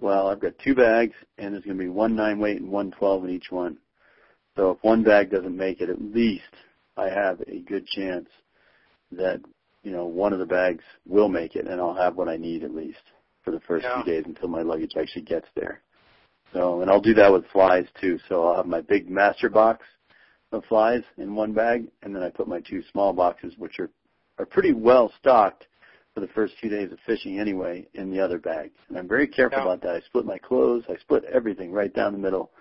Well, I've got two bags, and there's going to be one nine weight and one twelve in each one. So if one bag doesn't make it, at least I have a good chance that you know one of the bags will make it, and I'll have what I need at least for the first Yeah. few days until my luggage actually gets there. So, and I'll do that with flies too. So I'll have my big master box of flies in one bag, and then I put my two small boxes, which are are pretty well stocked for the first few days of fishing anyway, in the other bag. And I'm very careful Yeah. about that. I split my clothes, I split everything right down the middle.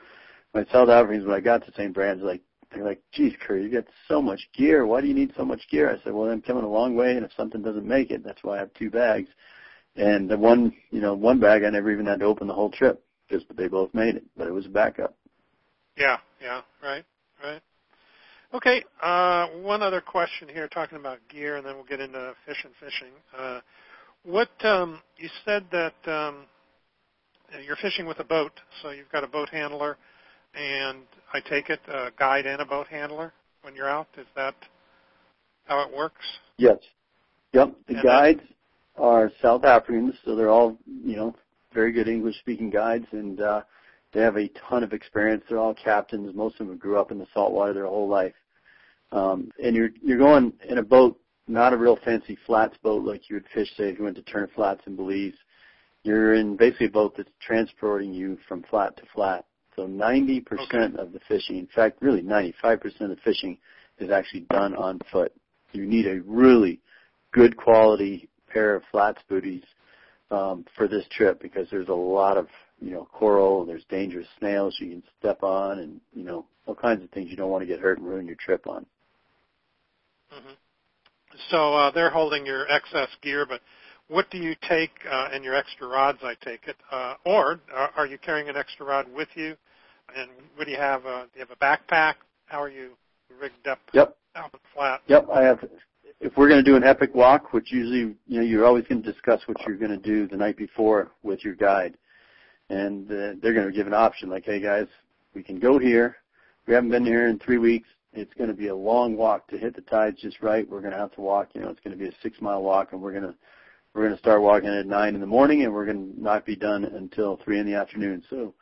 My South Africans, when I got to St. Brandon's, like they're like, "Geez, Curry, you got so much gear. Why do you need so much gear?" I said, "Well, I'm coming a long way, and if something doesn't make it, that's why I have two bags." And the one, you know, one bag I never even had to open the whole trip, just they both made it, but it was a backup. Yeah, yeah, right, right. Okay, uh, one other question here, talking about gear, and then we'll get into fish and fishing. Uh, what um, you said that um, you're fishing with a boat, so you've got a boat handler, and I take it a guide and a boat handler when you're out. Is that how it works? Yes. Yep. The And guides are South Africans, so they're all you know very good English speaking guides, and uh, they have a ton of experience. They're all captains. Most of them grew up in the saltwater their whole life. Um, and you're you're going in a boat, not a real fancy flats boat like you would fish, say, if you went to Turneffe Flats in Belize. You're in basically a boat that's transporting you from flat to flat. So 90% okay. of the fishing, in fact, really 95% of the fishing is actually done on foot. You need a really good quality pair of flats booties um, for this trip because there's a lot of you know coral, there's dangerous snails you can step on, and you know all kinds of things you don't want to get hurt and ruin your trip on. Mm-hmm. So uh, they're holding your excess gear, but what do you take uh, in your extra rods? I take it, uh, or uh, are you carrying an extra rod with you? And what do you have? Uh, do you have a backpack? How are you rigged up? Yep. Out flat. Yep, I have. If we're going to do an epic walk, which usually you know you're always going to discuss what you're going to do the night before with your guide, and uh, they're going to give an option like, hey guys, we can go here. We haven't been here in three weeks. It's going to be a long walk to hit the tides just right. We're going to have to walk. You know, it's going to be a six mile walk, and we're going to we're going to start walking at nine in the morning, and we're going to not be done until three in the afternoon. So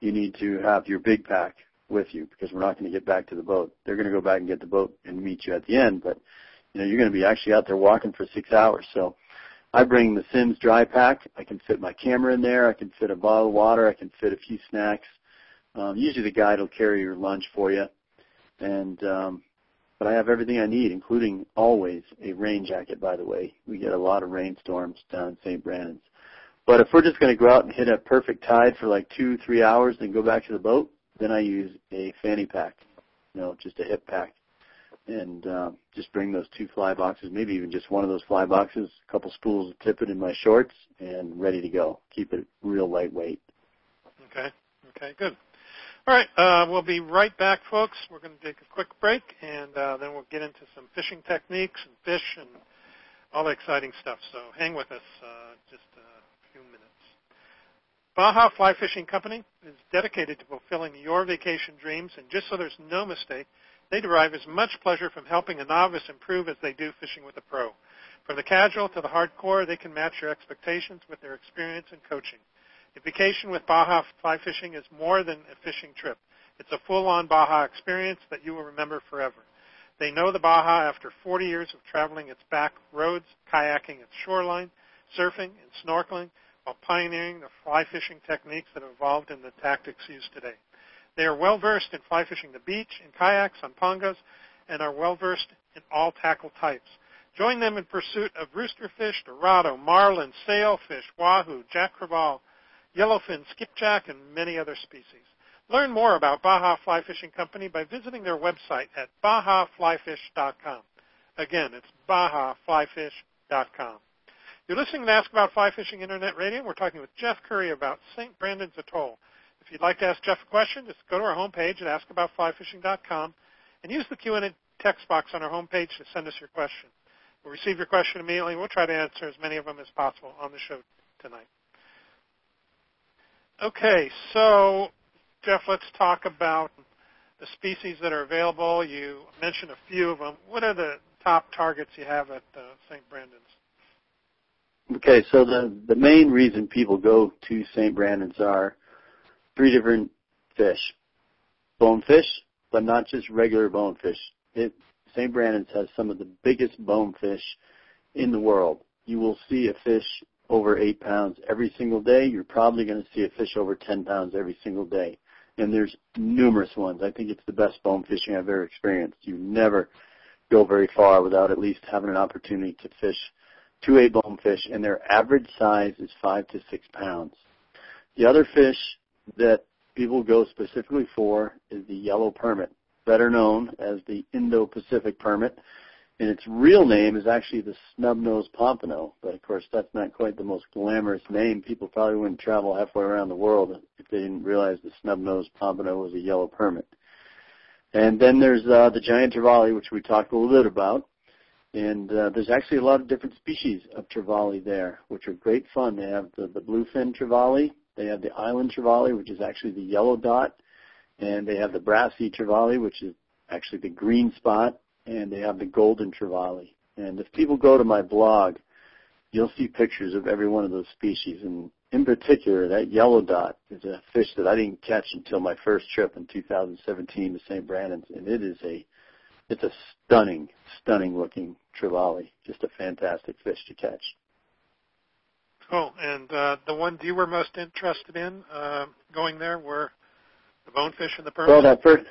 you need to have your big pack with you because we're not going to get back to the boat. They're going to go back and get the boat and meet you at the end, but you know you're going to be actually out there walking for six hours. So I bring the Simms dry pack. I can fit my camera in there. I can fit a bottle of water. I can fit a few snacks. Um, usually the guide will carry your lunch for you, and um, but I have everything I need, including always a rain jacket. By the way, we get a lot of rainstorms down in St. Brandon's. But if we're just going to go out and hit a perfect tide for like two, three hours, then go back to the boat, then I use a fanny pack, you know, just a hip pack, and uh, just bring those two fly boxes, maybe even just one of those fly boxes, a couple spools of tippet in my shorts, and ready to go. Keep it real lightweight. Okay. Okay. Good. All right, uh, we'll be right back, folks. We're going to take a quick break, and uh, then we'll get into some fishing techniques and fish and all the exciting stuff. So hang with us uh, just a few minutes. Baja Fly Fishing Company is dedicated to fulfilling your vacation dreams, and just so there's no mistake, they derive as much pleasure from helping a novice improve as they do fishing with a pro. From the casual to the hardcore, they can match your expectations with their experience and coaching. A vacation with Baja Fly Fishing is more than a fishing trip. It's a full-on Baja experience that you will remember forever. They know the Baja after 40 years of traveling its back roads, kayaking its shoreline, surfing, and snorkeling, while pioneering the fly fishing techniques that have evolved in the tactics used today. They are well versed in fly fishing the beach, in kayaks, on pongas, and are well versed in all tackle types. Join them in pursuit of roosterfish, dorado, marlin, sailfish, wahoo, jack crevalle, yellowfin, skipjack, and many other species. Learn more about Baja Fly Fishing Company by visiting their website at bajaflyfish.com. Again, it's bajaflyfish.com. You're listening to Ask About Fly Fishing Internet Radio. We're talking with Jeff Curry about St. Brandon's Atoll. If you'd like to ask Jeff a question, just go to our homepage at askaboutflyfishing.com and use the Q&A text box on our homepage to send us your question. We'll receive your question immediately. and We'll try to answer as many of them as possible on the show tonight. Okay, so Jeff, let's talk about the species that are available. You mentioned a few of them. What are the top targets you have at uh, St. Brandon's? Okay, so the the main reason people go to St. Brandon's are three different fish, bonefish, but not just regular bonefish. It St. Brandon's has some of the biggest bonefish in the world. You will see a fish over eight pounds every single day, you're probably going to see a fish over 10 pounds every single day. And there's numerous ones. I think it's the best bone fishing I've ever experienced. You never go very far without at least having an opportunity to fish two eight bonefish, and their average size is five to six pounds. The other fish that people go specifically for is the yellow permit, better known as the Indo-Pacific permit and its real name is actually the snub-nosed pompano. But of course, that's not quite the most glamorous name. People probably wouldn't travel halfway around the world if they didn't realize the snub-nosed pompano was a yellow permit. And then there's uh, the giant trevally, which we talked a little bit about. And uh, there's actually a lot of different species of trevally there, which are great fun. They have the, the bluefin trevally. They have the island trevally, which is actually the yellow dot. And they have the brassy trevally, which is actually the green spot and they have the golden trevally. And if people go to my blog, you'll see pictures of every one of those species. And in particular, that yellow dot is a fish that I didn't catch until my first trip in 2017 to St. Brandon's, and it is a it's a stunning, stunning looking trevally. Just a fantastic fish to catch. Cool. And uh, the ones you were most interested in uh, going there were the bonefish and the permit. Well, that first,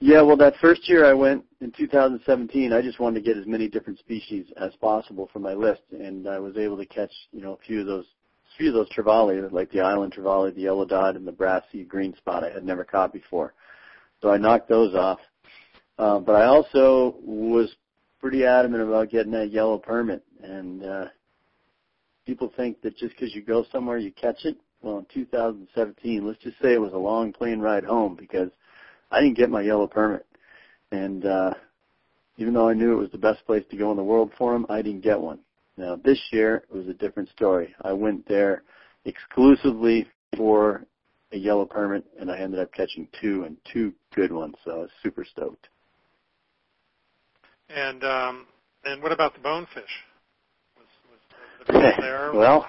yeah, well, that first year I went in 2017, I just wanted to get as many different species as possible for my list, and I was able to catch, you know, a few of those, a few of those trevally, like the island trevally, the yellow dot, and the brassy green spot I had never caught before. So I knocked those off. Uh, but I also was pretty adamant about getting that yellow permit, and uh, people think that just because you go somewhere you catch it. Well, in 2017, let's just say it was a long plane ride home because I didn't get my yellow permit, and uh, even though I knew it was the best place to go in the world for them, I didn't get one. Now this year it was a different story. I went there exclusively for a yellow permit, and I ended up catching two and two good ones. So I was super stoked. And um, and what about the bonefish? Was, was the there? well,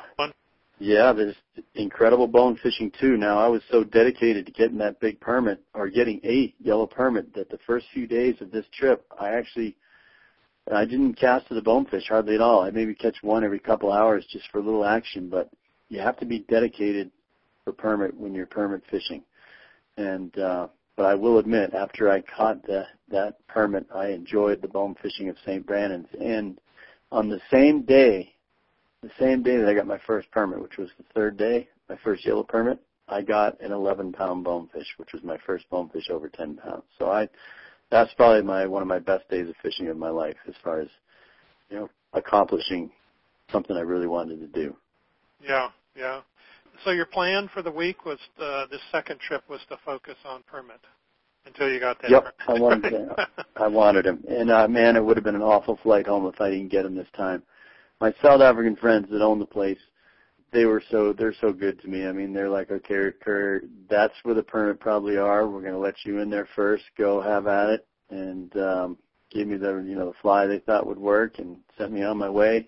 yeah, there's incredible bone fishing too. Now I was so dedicated to getting that big permit or getting a yellow permit that the first few days of this trip, I actually I didn't cast to the bonefish hardly at all. I maybe catch one every couple hours just for a little action, but you have to be dedicated for permit when you're permit fishing. And uh but I will admit, after I caught the, that permit, I enjoyed the bone fishing of St. Brandon's. And on the same day the same day that I got my first permit, which was the third day, my first yellow permit, I got an 11 pound bonefish, which was my first bonefish over 10 pounds. So I, that's probably my one of my best days of fishing of my life, as far as you know, accomplishing something I really wanted to do. Yeah, yeah. So your plan for the week was uh, this second trip was to focus on permit until you got that. Yep, I wanted him. I wanted him, and uh, man, it would have been an awful flight home if I didn't get him this time my South African friends that own the place, they were so they're so good to me. I mean, they're like, okay, that's where the permit probably are. We're to let you in there first. Go have at it, and um, gave me the you know the fly they thought would work, and sent me on my way.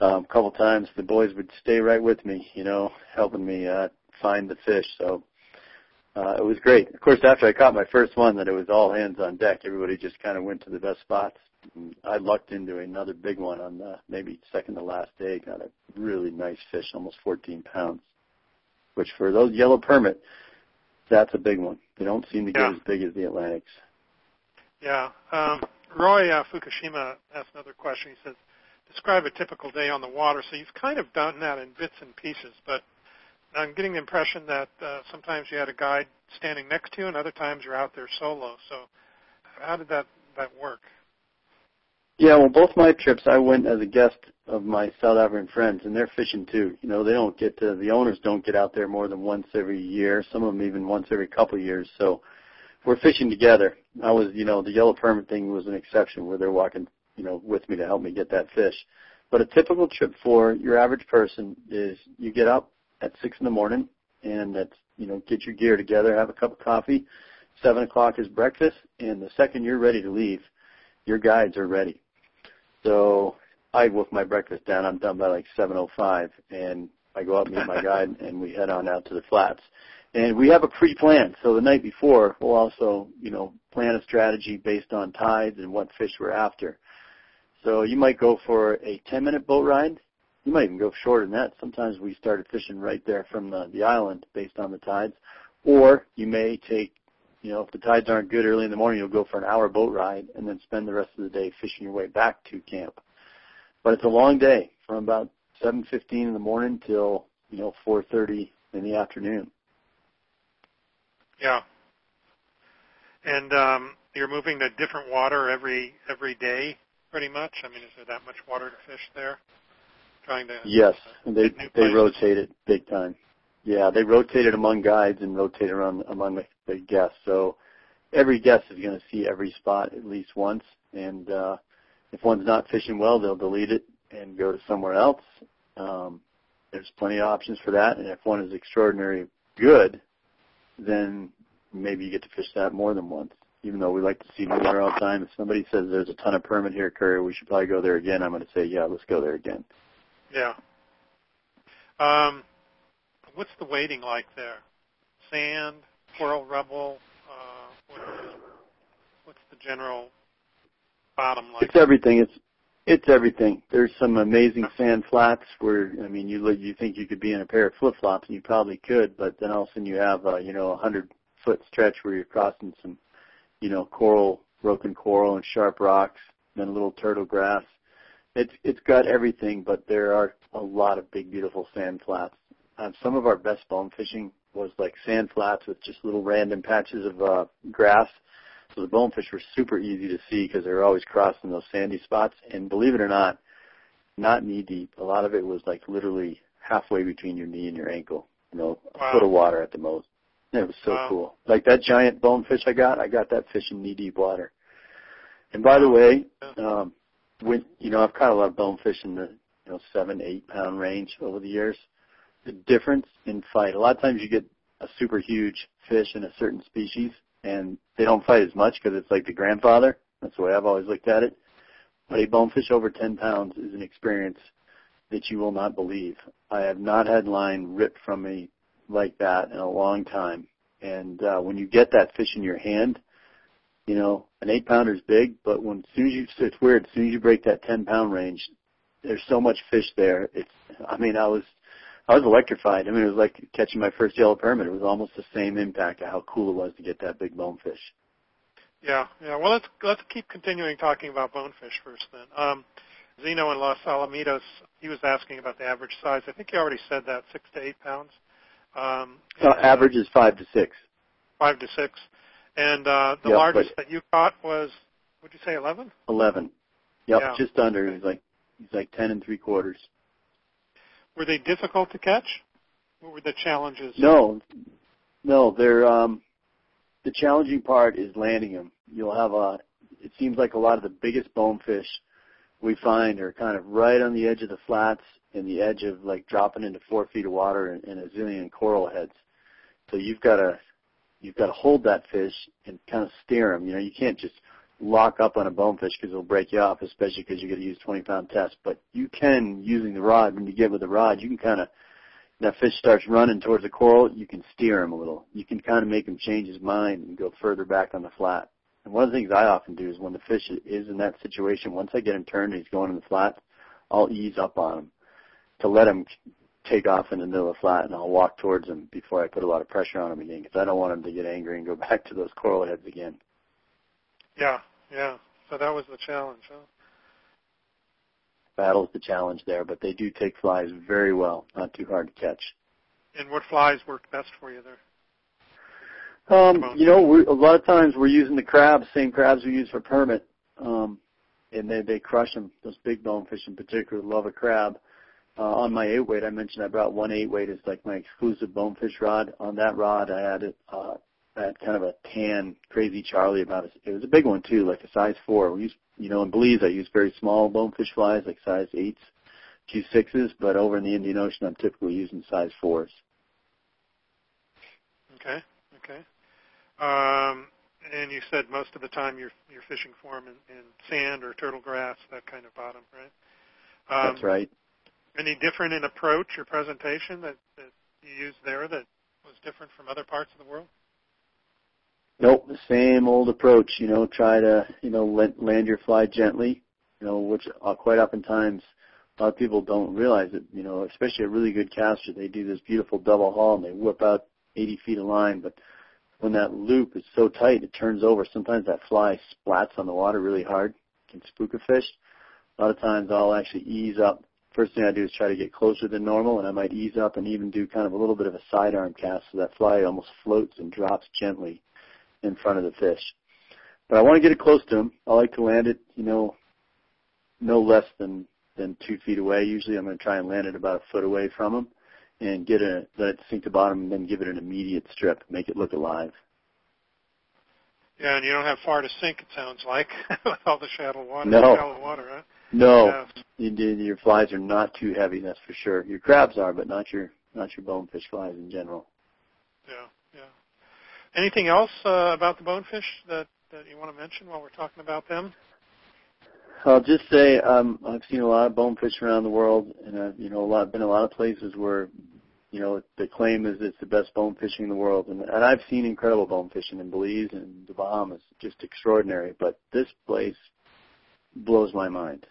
Um, a couple times the boys would stay right with me, you know, helping me uh, find the fish. So uh, it was great. Of course, after I caught my first one, that it was all hands on deck. Everybody just kind of went to the best spots. I lucked into another big one on the maybe second to last day. Got a really nice fish, almost 14 pounds. Which for those yellow permit, that's a big one. They don't seem to get yeah. as big as the Atlantics. Yeah. Um, Roy uh, Fukushima asked another question. He says, describe a typical day on the water. So you've kind of done that in bits and pieces, but I'm getting the impression that uh, sometimes you had a guide standing next to you, and other times you're out there solo. So how did that that work? Yeah, well, both my trips, I went as a guest of my South African friends, and they're fishing too. You know, they don't get to, the owners don't get out there more than once every year. Some of them even once every couple of years. So we're fishing together. I was, you know, the yellow permit thing was an exception where they're walking, you know, with me to help me get that fish. But a typical trip for your average person is you get up at six in the morning, and that's, you know, get your gear together, have a cup of coffee. Seven o'clock is breakfast, and the second you're ready to leave, your guides are ready so I wolf my breakfast down. I'm done by like 7:05, and I go up meet my guide, and we head on out to the flats. And we have a pre-plan. So the night before, we'll also, you know, plan a strategy based on tides and what fish we're after. So you might go for a 10-minute boat ride. You might even go shorter than that. Sometimes we started fishing right there from the, the island based on the tides. Or you may take you know, if the tides aren't good early in the morning, you'll go for an hour boat ride and then spend the rest of the day fishing your way back to camp. But it's a long day from about 7:15 in the morning till you know 4:30 in the afternoon. Yeah. And um, you're moving to different water every every day, pretty much. I mean, is there that much water to fish there? Trying to yes, they they rotate it big time. Yeah, they rotated among guides and rotated around among the, guests. So every guest is going to see every spot at least once. And uh, if one's not fishing well, they'll delete it and go to somewhere else. Um, there's plenty of options for that. And if one is extraordinarily good, then maybe you get to fish that more than once. Even though we like to see more all the time, if somebody says there's a ton of permit here, Curry, we should probably go there again. I'm going to say, yeah, let's go there again. Yeah. Um, what's the weighting like there? Sand, coral rubble. Uh, what, what's the general bottom like? It's everything. It's it's everything. There's some amazing sand flats where I mean you you think you could be in a pair of flip flops and you probably could, but then all of a sudden you have uh, you know a hundred foot stretch where you're crossing some you know coral, broken coral and sharp rocks, then a little turtle grass. It's it's got everything, but there are a lot of big beautiful sand flats. Um, some of our best bone fishing was like sand flats with just little random patches of uh, grass so the bonefish were super easy to see because they were always crossing those sandy spots. And believe it or not, not knee deep. A lot of it was like literally halfway between your knee and your ankle. You know, a wow. foot of water at the most. And it was so wow. cool. Like that giant bonefish I got, I got that fish in knee deep water. And by the way, um, when you know I've caught a lot of bonefish in the you know seven, eight pound range over the years. Difference in fight. A lot of times you get a super huge fish in a certain species, and they don't fight as much because it's like the grandfather. That's the way I've always looked at it. But a bonefish over 10 pounds is an experience that you will not believe. I have not had line ripped from me like that in a long time. And uh, when you get that fish in your hand, you know, an eight pounder is big, but when as soon as you, it's weird. As soon as you break that 10 pound range, there's so much fish there. It's, I mean, I was I was electrified. I mean, it was like catching my first yellow permit. It was almost the same impact of how cool it was to get that big bonefish. Yeah, yeah. Well, let's let's keep continuing talking about bonefish first. Then, um, Zeno in Los Alamitos, he was asking about the average size. I think you already said that, six to eight pounds. Um, uh, average is five to six. Five to six, and uh, the yep, largest that you caught was, would you say, eleven? Eleven. Yep, yeah. just under. He's like he's like ten and three quarters. Were they difficult to catch? What were the challenges? No, no. They're um, the challenging part is landing them. You'll have a. It seems like a lot of the biggest bonefish we find are kind of right on the edge of the flats and the edge of like dropping into four feet of water and, and a zillion coral heads. So you've got to you've got to hold that fish and kind of steer them. You know, you can't just lock up on a bonefish because it'll break you off, especially because you got to use 20 pound test. But you can, using the rod, when you get with the rod, you can kind of, that fish starts running towards the coral, you can steer him a little. You can kind of make him change his mind and go further back on the flat. And one of the things I often do is when the fish is in that situation, once I get him turned and he's going in the flat, I'll ease up on him to let him take off in the middle of the flat and I'll walk towards him before I put a lot of pressure on him again because I don't want him to get angry and go back to those coral heads again. Yeah, yeah. So that was the challenge, huh? Battle's the challenge there, but they do take flies very well, not too hard to catch. And what flies worked best for you there? Um, you know, we, a lot of times we're using the crabs, same crabs we use for permit, um, and they they crush them. Those big bonefish in particular love a crab. Uh, on my eight weight, I mentioned I brought one eight weight as like my exclusive bonefish rod. On that rod, I had it uh, had kind of a tan crazy Charlie about it. It was a big one too, like a size four. We use, you know, in Belize I use very small bonefish flies, like size eights, Q sixes, but over in the Indian Ocean I'm typically using size fours. Okay, okay. Um, and you said most of the time you're you're fishing for them in, in sand or turtle grass, that kind of bottom, right? Um, That's right. Any different in approach or presentation that, that you used there that was different from other parts of the world? Nope, same old approach. You know, try to you know land your fly gently. You know, which uh, quite oftentimes a lot of people don't realize it. You know, especially a really good caster, they do this beautiful double haul and they whip out 80 feet of line, but when that loop is so tight, it turns over. Sometimes that fly splats on the water really hard, can spook a fish. A lot of times I'll actually ease up. First thing I do is try to get closer than normal, and I might ease up and even do kind of a little bit of a sidearm cast so that fly almost floats and drops gently in front of the fish. But I want to get it close to him. I like to land it, you know, no less than than two feet away. Usually, I'm going to try and land it about a foot away from him, and get a let it sink to bottom, and then give it an immediate strip, make it look alive. Yeah, and you don't have far to sink. It sounds like with all the shallow water. No. Shallow water, huh? No, you, your flies are not too heavy. That's for sure. Your crabs are, but not your not your bonefish flies in general. Yeah, yeah. Anything else uh, about the bonefish that that you want to mention while we're talking about them? I'll just say um, I've seen a lot of bonefish around the world, and I've you know a lot been a lot of places where you know the claim is it's the best bone fishing in the world, and, and I've seen incredible bone fishing in Belize and the Bahamas, just extraordinary. But this place blows my mind.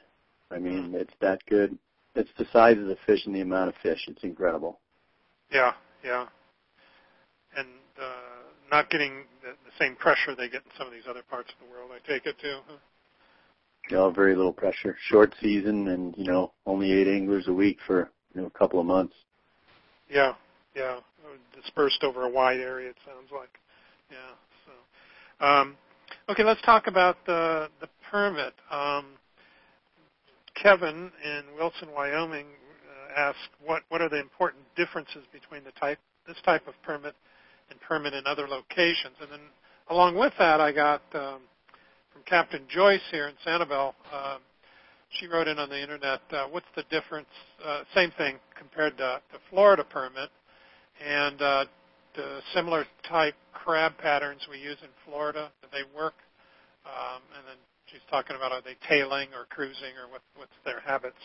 I mean, it's that good. It's the size of the fish and the amount of fish. It's incredible. Yeah, yeah, and uh, not getting the, the same pressure they get in some of these other parts of the world. I take it too. Huh? You very little pressure. Short season, and you know, only eight anglers a week for you know a couple of months. Yeah, yeah, dispersed over a wide area. It sounds like. Yeah. So, um, okay, let's talk about the the permit. Um, Kevin in Wilson, Wyoming, uh, asked what what are the important differences between the type this type of permit and permit in other locations, and then along with that, I got um, from Captain Joyce here in Sanibel. Um, she wrote in on the internet, uh, what's the difference? Uh, same thing compared to the Florida permit, and uh, the similar type crab patterns we use in Florida. Do they work? Um, and then she's talking about are they tailing or cruising or what, what's their habits.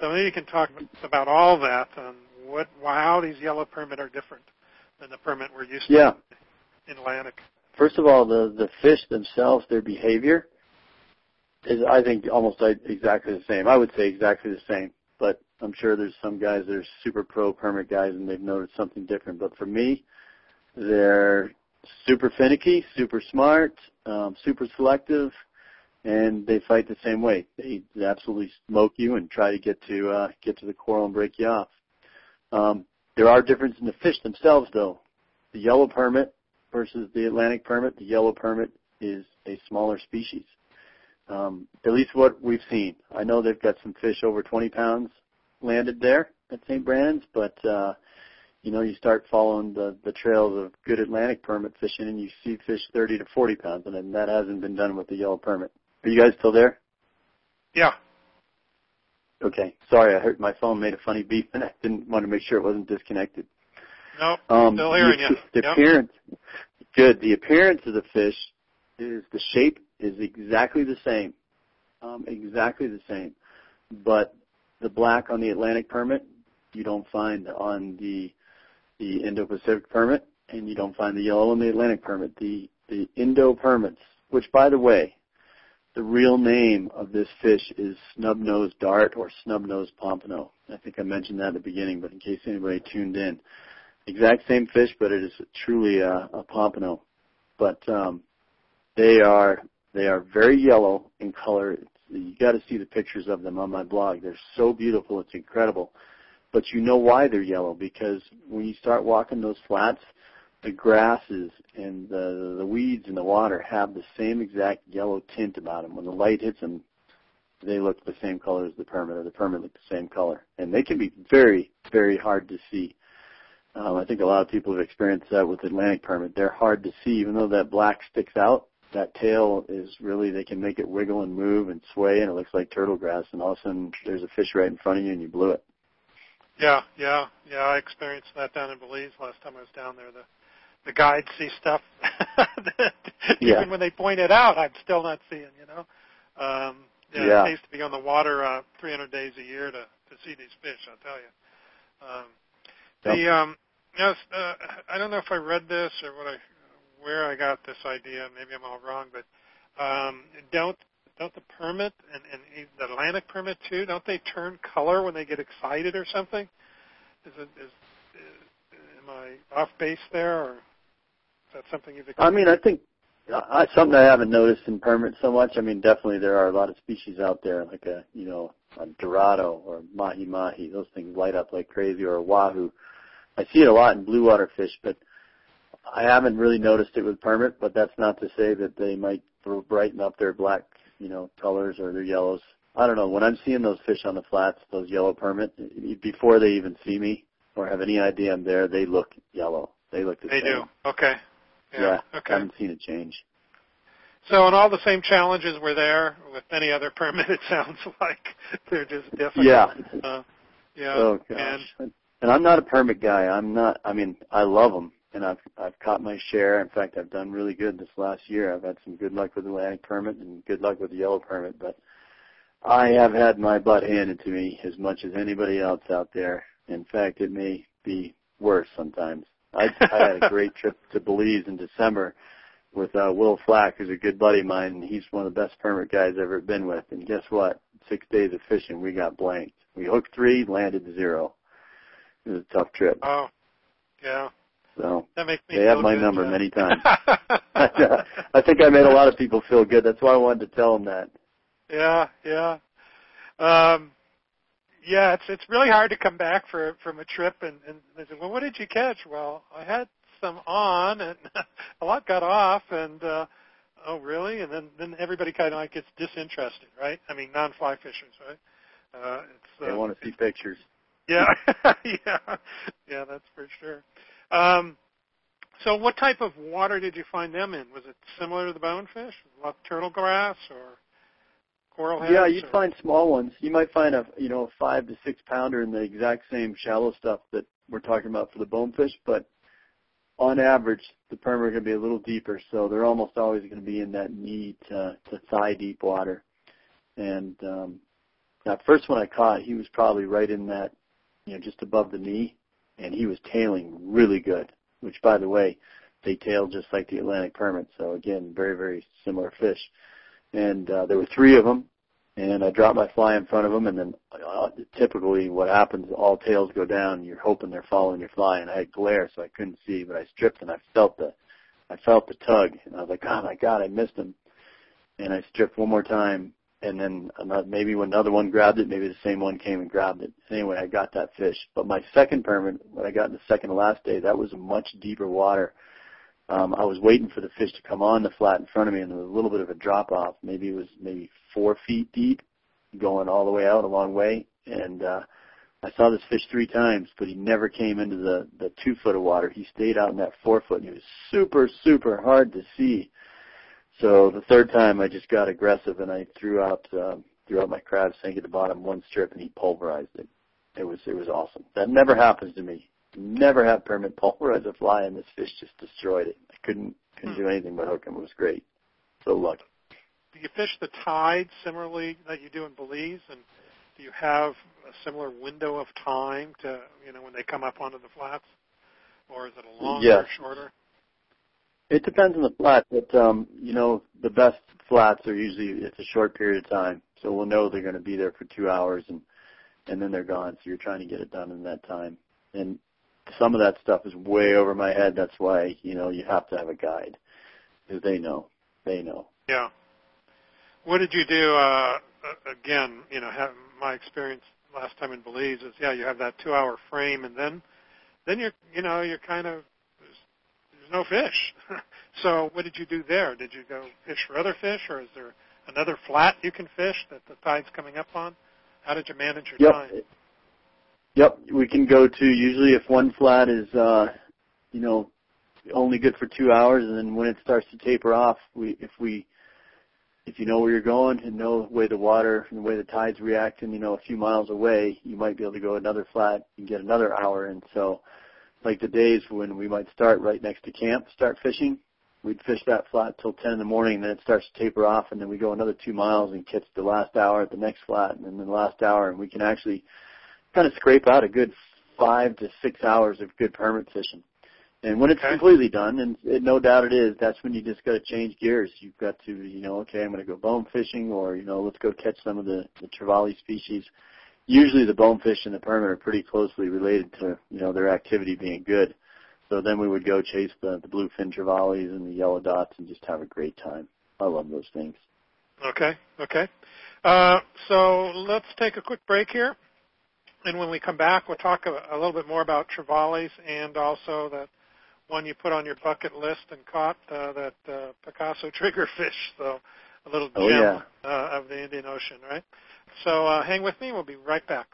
So maybe you can talk about all that and what how these yellow permit are different than the permit we're used yeah. to in Atlantic. First of all, the the fish themselves, their behavior is I think almost exactly the same. I would say exactly the same, but I'm sure there's some guys that are super pro permit guys and they've noticed something different. But for me, they're super finicky, super smart, um, super selective, and they fight the same way. They absolutely smoke you and try to get to uh, get to the coral and break you off. Um, there are differences in the fish themselves, though. The yellow permit versus the Atlantic permit. The yellow permit is a smaller species um, at least what we've seen. I know they've got some fish over 20 pounds landed there at St. Brandon's, but uh, you know, you start following the the trails of good Atlantic permit fishing, and you see fish 30 to 40 pounds, and that hasn't been done with the yellow permit. Are you guys still there? Yeah. Okay. Sorry, I heard my phone made a funny beep, and I didn't want to make sure it wasn't disconnected. No, nope, um, still hearing the, you. The yep. appearance, good. The appearance of the fish is the shape is exactly the same, um, exactly the same, but the black on the Atlantic permit you don't find on the the Indo-Pacific permit, and you don't find the yellow on the Atlantic permit. The the Indo permits, which by the way, the real name of this fish is snub-nosed dart or snub-nosed pompano. I think I mentioned that at the beginning, but in case anybody tuned in, exact same fish, but it is truly a, a pompano. But um, they are they are very yellow in color. It's, you got to see the pictures of them on my blog. They're so beautiful. It's incredible. But you know why they're yellow because when you start walking those flats, the grasses and the the weeds in the water have the same exact yellow tint about them. When the light hits them, they look the same color as the permit, or the permit look the same color, and they can be very, very hard to see. Um, I think a lot of people have experienced that with Atlantic permit. They're hard to see, even though that black sticks out that tail is really they can make it wiggle and move and sway and it looks like turtle grass and all of a sudden there's a fish right in front of you and you blew it. Yeah, yeah, yeah. I experienced that down in Belize last time I was down there. The the guides see stuff that yeah. even when they point it out, I'm still not seeing. You know, um, yeah, yeah. it pays to be on the water uh, 300 days a year to to see these fish. I'll tell you. Um, yep. The um, yes, uh, I don't know if I read this or what I where I got this idea. Maybe I'm all wrong, but um, don't don't the permit and, and the Atlantic permit too? Don't they turn color when they get excited or something? Is it is am I off base there, or is that something you've? I mean, I think uh, something I haven't noticed in permit so much. I mean, definitely there are a lot of species out there, like a you know a dorado or mahi mahi. Those things light up like crazy, or a wahoo. I see it a lot in blue water fish, but I haven't really noticed it with permit, but that's not to say that they might brighten up their black, you know, colors or their yellows. I don't know. When I'm seeing those fish on the flats, those yellow permit, before they even see me or have any idea I'm there, they look yellow. They look the they same. They do. Okay. Yeah. yeah. Okay. I haven't seen a change. So, and all the same challenges were there with any other permit. It sounds like they're just different. Yeah. Uh, yeah. Oh gosh. And, and I'm not a permit guy. I'm not. I mean, I love them and I've I've caught my share. In fact, I've done really good this last year. I've had some good luck with the Atlantic permit and good luck with the yellow permit. But I have had my butt handed to me as much as anybody else out there. In fact, it may be worse sometimes. I, I had a great trip to Belize in December with uh, Will Flack, who's a good buddy of mine, and he's one of the best permit guys I've ever been with. And guess what? Six days of fishing, we got blanked. We hooked three, landed zero. It was a tough trip. Oh, yeah. So that makes me they have my good, number Jeff. many times. I think I made a lot of people feel good. That's why I wanted to tell them that. Yeah, yeah. Um, yeah, it's it's really hard to come back for from a trip and and they say, well, what did you catch? Well, I had some on and a lot got off and uh, oh really? And then then everybody kind of like gets disinterested, right? I mean, non-fly fishers, right? Uh, it's They uh, want to see pictures. yeah, yeah, yeah. That's for sure. Um, so, what type of water did you find them in? Was it similar to the bonefish, like turtle grass or coral heads? Yeah, you'd or- find small ones. You might find a you know a five to six pounder in the exact same shallow stuff that we're talking about for the bonefish, but on average, the permit are going to be a little deeper, so they're almost always going to be in that knee to, to thigh deep water. And um, that first one I caught, he was probably right in that, you know, just above the knee, and he was tailing really good. Which, by the way, they tail just like the Atlantic permit. So again, very very similar fish. And uh, there were three of them, and I dropped my fly in front of them, and then uh, typically what happens, all tails go down. You're hoping they're following your fly, and I had glare, so I couldn't see, but I stripped and I felt the, I felt the tug, and I was like, oh my god, I missed him. And I stripped one more time, and then another, maybe when another one grabbed it, maybe the same one came and grabbed it. Anyway, I got that fish. But my second permit, what I got in the second to last day, that was much deeper water. Um, I was waiting for the fish to come on the flat in front of me, and there was a little bit of a drop off. Maybe it was maybe four feet deep, going all the way out a long way. And uh, I saw this fish three times, but he never came into the the two foot of water. He stayed out in that four foot, and he was super super hard to see. So the third time, I just got aggressive and I threw out uh, threw out my crab sink at the bottom one strip, and he pulverized it. It was it was awesome. That never happens to me. Never have permit pulverize a fly, and this fish just destroyed it. I couldn't couldn't do anything but hook him. It was great. So lucky. Do you fish the tide similarly that you do in Belize, and do you have a similar window of time to you know when they come up onto the flats, or is it a longer, Yes. shorter? It depends on the flat, but um, you know the best flats are usually it's a short period of time, so we'll know they're going to be there for two hours and and then they're gone. So you're trying to get it done in that time. And some of that stuff is way over my head. That's why you know you have to have a guide because they know, they know. Yeah. What did you do? Uh, again, you know, have, my experience last time in Belize is yeah, you have that two-hour frame, and then then you're you know you're kind of there's, there's no fish. so what did you do there? Did you go fish for other fish, or is there another flat you can fish that the tide's coming up on? How did you manage your Yep. time? Yep, we can go to usually if one flat is uh you know only good for 2 hours and then when it starts to taper off, we if we if you know where you're going and know the way the water and the way the tide's reacting, you know, a few miles away, you might be able to go another flat and get another hour and so like the days when we might start right next to camp, start fishing, we'd fish that flat till 10 in the morning and then it starts to taper off and then we go another 2 miles and catch the last hour at the next flat and then the last hour and we can actually kind of scrape out a good five to six hours of good permit fishing. And when it's Okay. completely done, and it, no doubt it is, that's when you just got to change gears. You've got to, you know, okay, I'm going to go bone fishing, or you know, let's go catch some of the the trevally species. Usually, the bonefish and the permit are pretty closely related to, you know, their activity being good. So then we would go chase the the bluefin trevallies and the yellow dots and just have a great time. I love those things. Okay, okay. Uh, so let's take a quick break here, and when we come back, we'll talk a, a little bit more about trevallies and also that one you put on your bucket list and caught uh, that uh, Picasso triggerfish. So a little Oh, gem yeah. uh, of the Indian Ocean, right? So uh, hang with me. We'll be right back.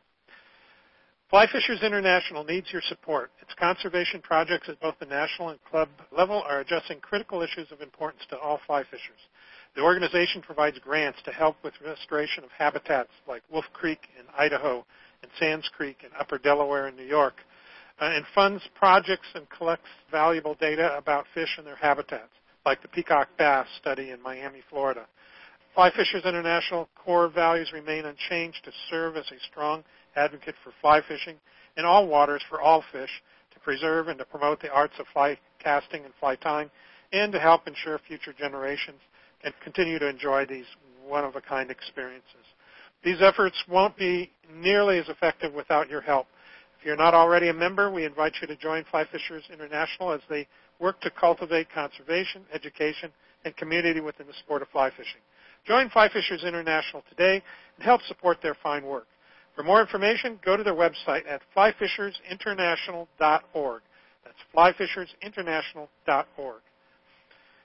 Fly Fishers International needs your support. Its conservation projects at both the national and club level are addressing critical issues of importance to all fly fishers. The organization provides grants to help with restoration of habitats like Wolf Creek in Idaho and Sands Creek in Upper Delaware in New York, uh, and funds projects and collects valuable data about fish and their habitats, like the peacock bass study in Miami, Florida. Fly Fishers International core values remain unchanged to serve as a strong advocate for fly fishing in all waters for all fish, to preserve and to promote the arts of fly casting and fly tying, and to help ensure future generations can continue to enjoy these one-of-a-kind experiences. These efforts won't be nearly as effective without your help. If you're not already a member, we invite you to join Fly Fishers International as they work to cultivate conservation, education, and community within the sport of fly fishing. Join Fly Fishers International today and help support their fine work. For more information, go to their website at flyfishersinternational.org. That's flyfishersinternational.org.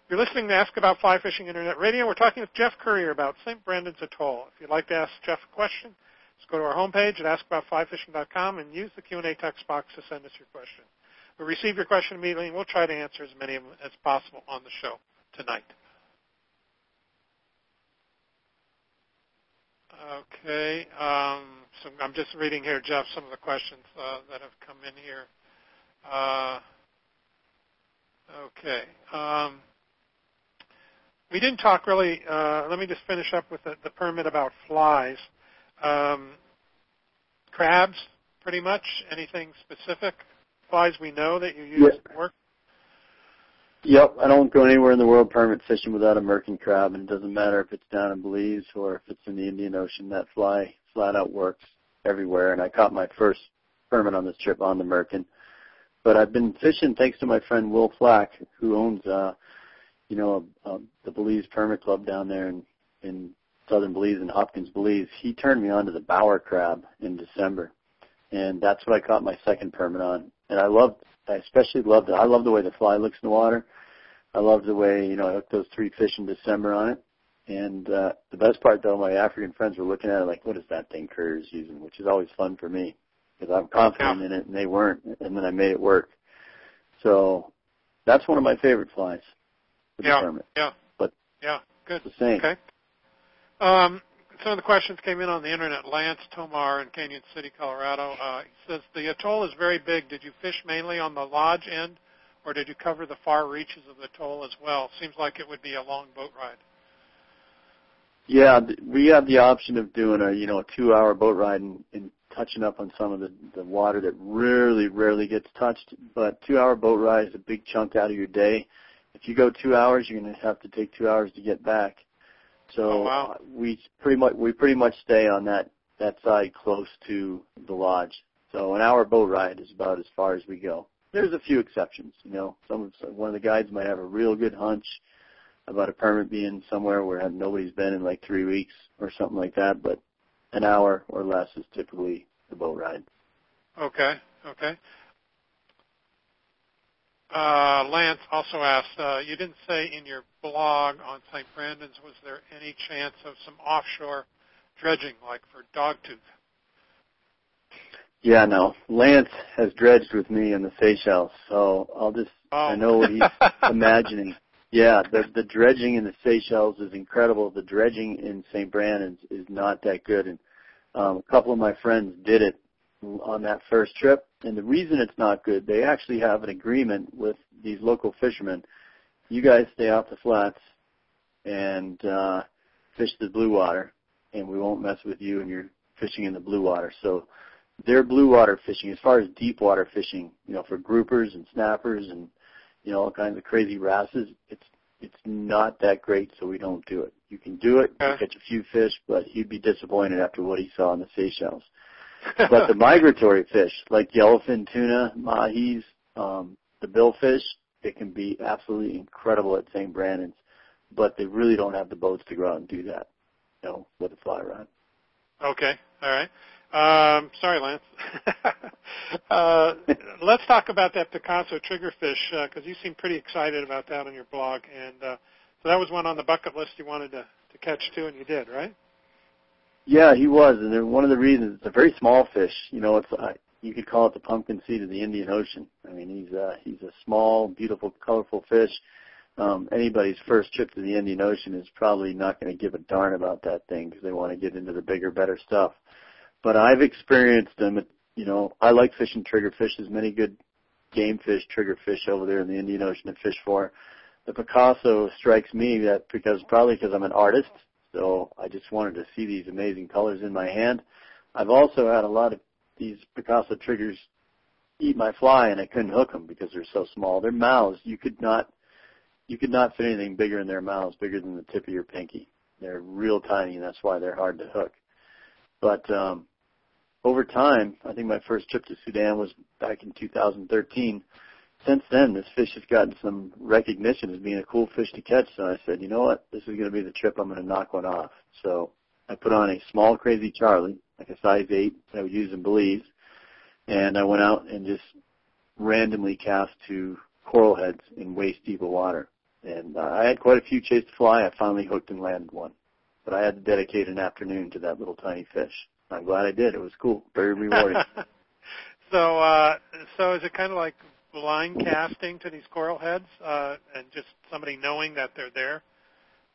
You're listening to Ask About Fly Fishing Internet Radio. We're talking with Jeff Currier about St. Brandon's Atoll. If you'd like to ask Jeff a question, just go to our homepage at askaboutflyfishing.com and use the Q&A text box to send us your question. We'll receive your question immediately, and we'll try to answer as many of them as possible on the show tonight. Okay. Um, so I'm just reading here, Jeff, some of the questions uh, that have come in here. Uh, okay. Um, we didn't talk really. Uh, let me just finish up with the, the permit about flies. Um, crabs, pretty much. Anything specific? Flies we know that you use Yeah. work? Yep, I don't go anywhere in the world permit fishing without a merkin crab, and it doesn't matter if it's down in Belize or if it's in the Indian Ocean. That fly flat out works everywhere, and I caught my first permit on this trip on the merkin. But I've been fishing thanks to my friend Will Flack, who owns, uh, you know, uh, the Belize Permit Club down there in in southern Belize in Hopkins, Belize. He turned me on to the Bauer crab in December, and that's what I caught my second permit on. And I loved, I especially loved it. I love the way the fly looks in the water. I love the way you know I hooked those three fish in December on it. And uh, the best part though, my African friends were looking at it like, "What is that thing Currier's using?" Which is always fun for me because I'm confident in it, and they weren't. And then I made it work. So that's one of my favorite flies. The Yeah. permit. Yeah. But- yeah. Good. It's the same. Okay. Um, some of the questions came in on the internet. Lance Tomar in Canyon City, Colorado. Uh, says the atoll is very big. Did you fish mainly on the lodge end, or did you cover the far reaches of the atoll as well? Seems like it would be a long boat ride. Yeah, we have the option of doing a you know a two hour boat ride and, and touching up on some of the the water that rarely rarely gets touched. But two hour boat ride is a big chunk out of your day. If you go two hours, you're going to have to take two hours to get back. So Oh, wow. we pretty much we pretty much stay on that that side close to the lodge. So an hour boat ride is about as far as we go. There's a few exceptions, you know. Some one of the guides might have a real good hunch about a permit being somewhere where nobody's been in like three weeks or something like that, but an hour or less is typically the boat ride. Okay. Okay. Uh, Lance also asked, uh, you didn't say in your blog on St. Brandon's, was there any chance of some offshore dredging, like for dogtooth? Yeah, no. Lance has dredged with me in the Seychelles, so I'll just Oh. I know what he's imagining. Yeah, the the dredging in the Seychelles is incredible. The dredging in St. Brandon's is not that good, and um, a couple of my friends did it on that first trip. And the reason it's not good, they actually have an agreement with these local fishermen. You guys stay off the flats and uh, fish the blue water, and we won't mess with you, and you're fishing in the blue water. So their blue water fishing, as far as deep water fishing, you know, for groupers and snappers and you know all kinds of crazy wrasses, it's it's not that great, so we don't do it. You can do it, Okay. catch a few fish, but he'd be disappointed after what he saw in the Seychelles. But the migratory fish, like yellowfin tuna, mahis, um, the billfish, it can be absolutely incredible at St. Brandon's, but they really don't have the boats to go out and do that, you know, with a fly rod. Okay. All right. Um, sorry, Lance. uh, let's talk about that Picasso triggerfish because you seem pretty excited about that on your blog, and uh, so that was one on the bucket list you wanted to, to catch too, and you did, right? Yeah, he was, and one of the reasons it's a very small fish. You know, it's uh, you could call it the pumpkin seed of the Indian Ocean. I mean, he's uh, he's a small, beautiful, colorful fish. Um, anybody's first trip to the Indian Ocean is probably not going to give a darn about that thing because they want to get into the bigger, better stuff. But I've experienced them. You know, I like fishing triggerfish. There's many good game fish, triggerfish over there in the Indian Ocean to fish for. The Picasso strikes me that because probably because I'm an artist, So I just wanted to see these amazing colors in my hand. I've also had a lot of these Picasso triggers eat my fly, and I couldn't hook them because they're so small. Their mouths, you could not, you could not fit anything bigger in their mouths, bigger than the tip of your pinky. They're real tiny, and that's why they're hard to hook. But um, over time, I think my first trip to Sudan was back in 2013. Since then, this fish has gotten some recognition as being a cool fish to catch. So I said, you know what, this is going to be the trip I'm going to knock one off. So I put on a small crazy Charlie, like a size eight that I would use in Belize, and I went out and just randomly cast to coral heads in waist deep water. And uh, I had quite a few chase to fly. I finally hooked and landed one, but I had to dedicate an afternoon to that little tiny fish. I'm glad I did. It was cool, very rewarding. so, uh, so is it kind of like blind casting to these coral heads, uh, and just somebody knowing that they're there,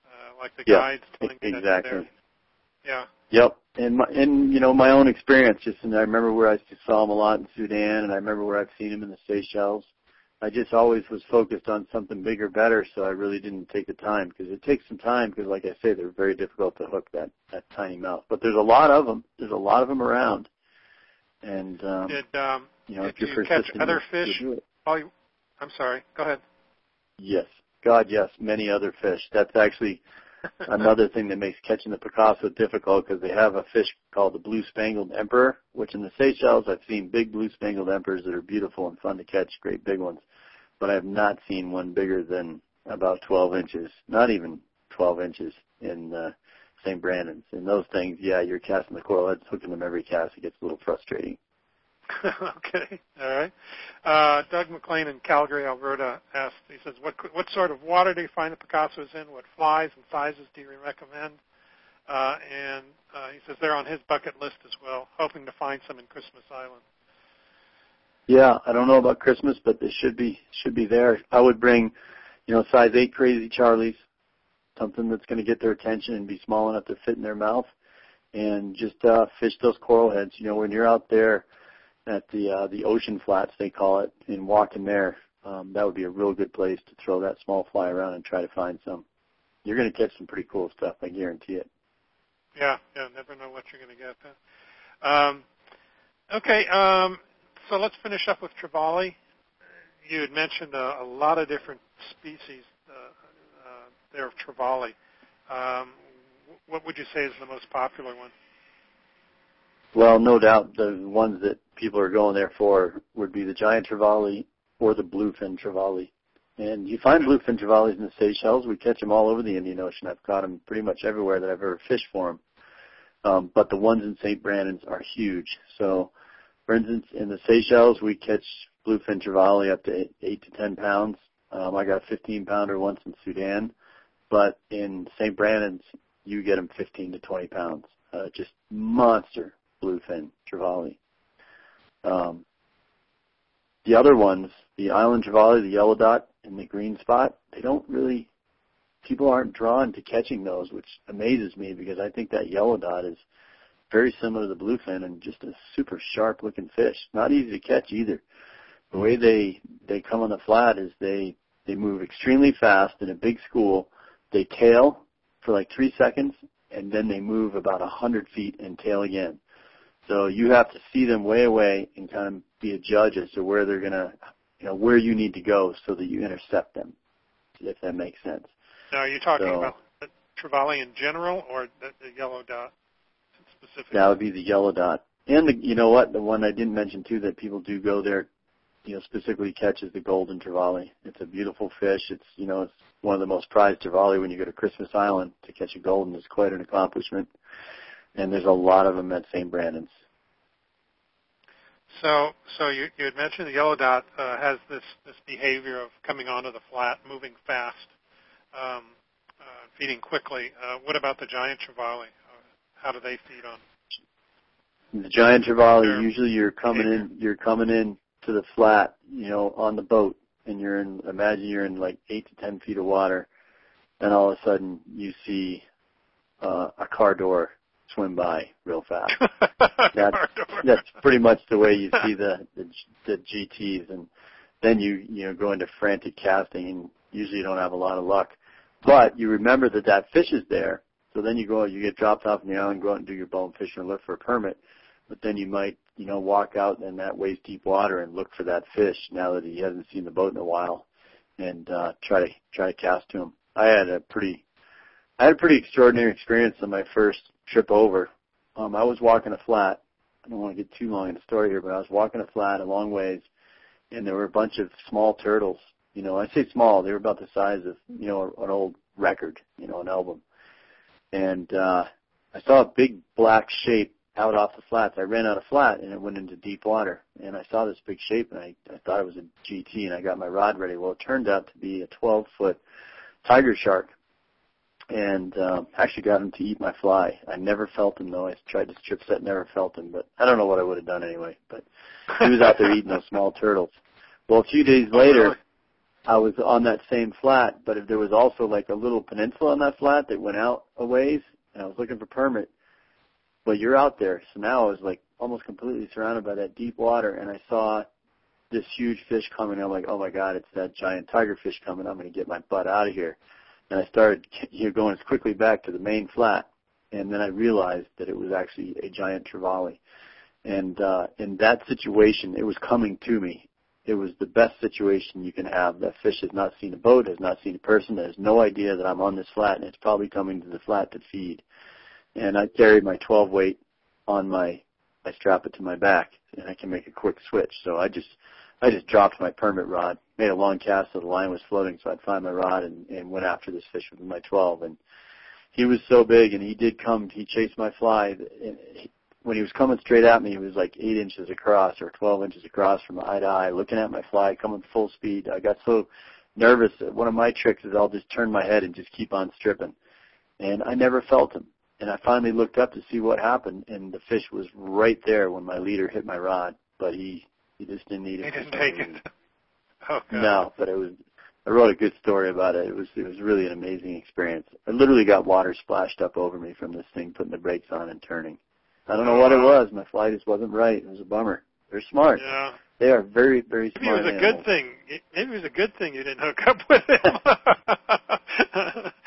uh, like the yeah, guides telling exactly. that they're there? Yeah. Yep. And my, and you know my own experience. Just and I remember where I saw them a lot in Sudan, and I remember where I've seen them in the Seychelles. I just always was focused on something bigger, better, so I really didn't take the time because it takes some time because, like I say, they're very difficult to hook that that tiny mouth. But there's a lot of them. There's a lot of them around, and um, did um, you know if you're you catch other fish? Oh, you, I'm sorry. Go ahead. Yes, God, yes, many other fish. That's actually another thing that makes catching the Picasso difficult because they have a fish called the blue spangled emperor, which in the Seychelles I've seen big blue spangled emperors that are beautiful and fun to catch, great big ones, but I have not seen one bigger than about 12 inches, not even 12 inches in uh, St. Brandon's. And those things, yeah, you're casting the coral heads, hooking them every cast. It gets a little frustrating. okay, all right. Uh, Doug McLean in Calgary, Alberta asked, he says, what, what sort of water do you find the Picassos in? What flies and sizes do you recommend? Uh, and uh, he says they're on his bucket list as well, hoping to find some in Christmas Island. Yeah, I don't know about Christmas, but they should be should be there. I would bring, you know, size eight crazy Charlies, something that's going to get their attention and be small enough to fit in their mouth, and just uh, fish those coral heads. You know, when you're out there at the uh, the ocean flats they call it, and walking there, um, that would be a real good place to throw that small fly around and try to find some. You're going to catch some pretty cool stuff, I guarantee it. Yeah, yeah, never know what you're going to get. Then. Um, okay, um, so let's finish up with trevally. You had mentioned a, a lot of different species uh, uh, there of trevally. Um, what would you say is the most popular one? Well, no doubt the ones that people are going there for would be the giant trevally or the bluefin trevally. And you find bluefin trevallies in the Seychelles. We catch them all over the Indian Ocean. I've caught them pretty much everywhere that I've ever fished for them. Um, but the ones in St. Brandon's are huge. So, for instance, in the Seychelles, we catch bluefin trevally up to eight, eight to ten pounds. Um, I got a 15 pounder once in Sudan, but in St. Brandon's, you get them 15 to 20 pounds. Uh, just monster bluefin trevally. Um, the other ones, the island trevally, the yellow dot, and the green spot, they don't really, people aren't drawn to catching those, which amazes me because I think that yellow dot is very similar to the bluefin and just a super sharp looking fish. Not easy to catch either. The way they, they come on the flat is they, they move extremely fast in a big school. They tail for like three seconds and then they move about a hundred feet and tail again. So you have to see them way away and kind of be a judge as to where they're gonna, you know, where you need to go so that you intercept them, if that makes sense. Now, are you talking So- about the trevally in general or the, the yellow dot specifically? That would be the yellow dot. And the, you know what, the one I didn't mention too that people do go there, you know, specifically catches the golden trevally. It's a beautiful fish. It's, you know, it's one of the most prized trevally when you go to Christmas Island. To catch a golden is quite an accomplishment. And there's a lot of them at St. Brandon's. So, so you, you had mentioned the yellow dot uh, has this this behavior of coming onto the flat, moving fast, um, uh, feeding quickly. Uh, what about the giant trevally? Uh, how do they feed on? The giant trevally, usually you're coming in, you're coming in to the flat, you know, on the boat, and you're in. Imagine you're in like eight to ten feet of water, and all of a sudden you see uh, a car door swim by real fast. That's that's pretty much the way you see the, the the GTS, and then you you know go into frantic casting, and usually you don't have a lot of luck. But you remember that that fish is there, So then you go, you get dropped off on the island, go out and do your bone fishing or look for a permit. But then you might, you know, walk out in that waist deep water and look for that fish now that he hasn't seen the boat in a while, and uh, try to try to cast to him. I had a pretty, I had a pretty extraordinary experience on my first trip over. Um, I was walking a flat. I don't want to get too long in the story here, but I was walking a flat a long ways, and there were a bunch of small turtles. You know, I say small; they were about the size of you know an old record, you know, an album. And uh, I saw a big black shape out off the flats. I ran out of flat and it went into deep water. And I saw this big shape and I, I thought it was a GT and I got my rod ready. Well, it turned out to be a 12 foot tiger shark and um, actually got him to eat my fly. I never felt him though. I tried to strip set, never felt him, but I don't know what I would have done anyway. But he was out there eating those small turtles. Well, a few days Oh, later. I was on that same flat, but if there was also like a little peninsula on that flat that went out a ways, and I was looking for permit. But you're out there, so now I was like almost completely surrounded by that deep water, and I saw this huge fish coming. I'm like, oh my god, it's that giant tiger fish coming. I'm going to get my butt out of here. And I started you know, going as quickly back to the main flat, and then I realized that it was actually a giant trevally. And uh, in that situation, it was coming to me, it was the best situation you can have. That fish has not seen a boat, has not seen a person, has no idea that I'm on this flat, and it's probably coming to the flat to feed. And I carried my 12 weight on my, I strap it to my back, and I can make a quick switch. So I just, I just dropped my permit rod, made a long cast so the line was floating, so I'd find my rod and, and went after this fish with my 12. And he was so big, and he did come. He chased my fly. And he, when he was coming straight at me, he was like eight inches across or 12 inches across from eye to eye, looking at my fly, coming full speed. I got so nervous that one of my tricks is I'll just turn my head and just keep on stripping. And I never felt him. And I finally looked up to see what happened, and the fish was right there when my leader hit my rod, but he he just didn't eat it. He didn't take reason. it. Oh god. No, but it was. I wrote a good story about it. It was it was really an amazing experience. I literally got water splashed up over me from this thing putting the brakes on and turning. I don't know what it was. My fly just wasn't right. It was a bummer. They're smart. Yeah. They are very very Maybe it was a animals. good thing. Maybe it was a good thing you didn't hook up with him.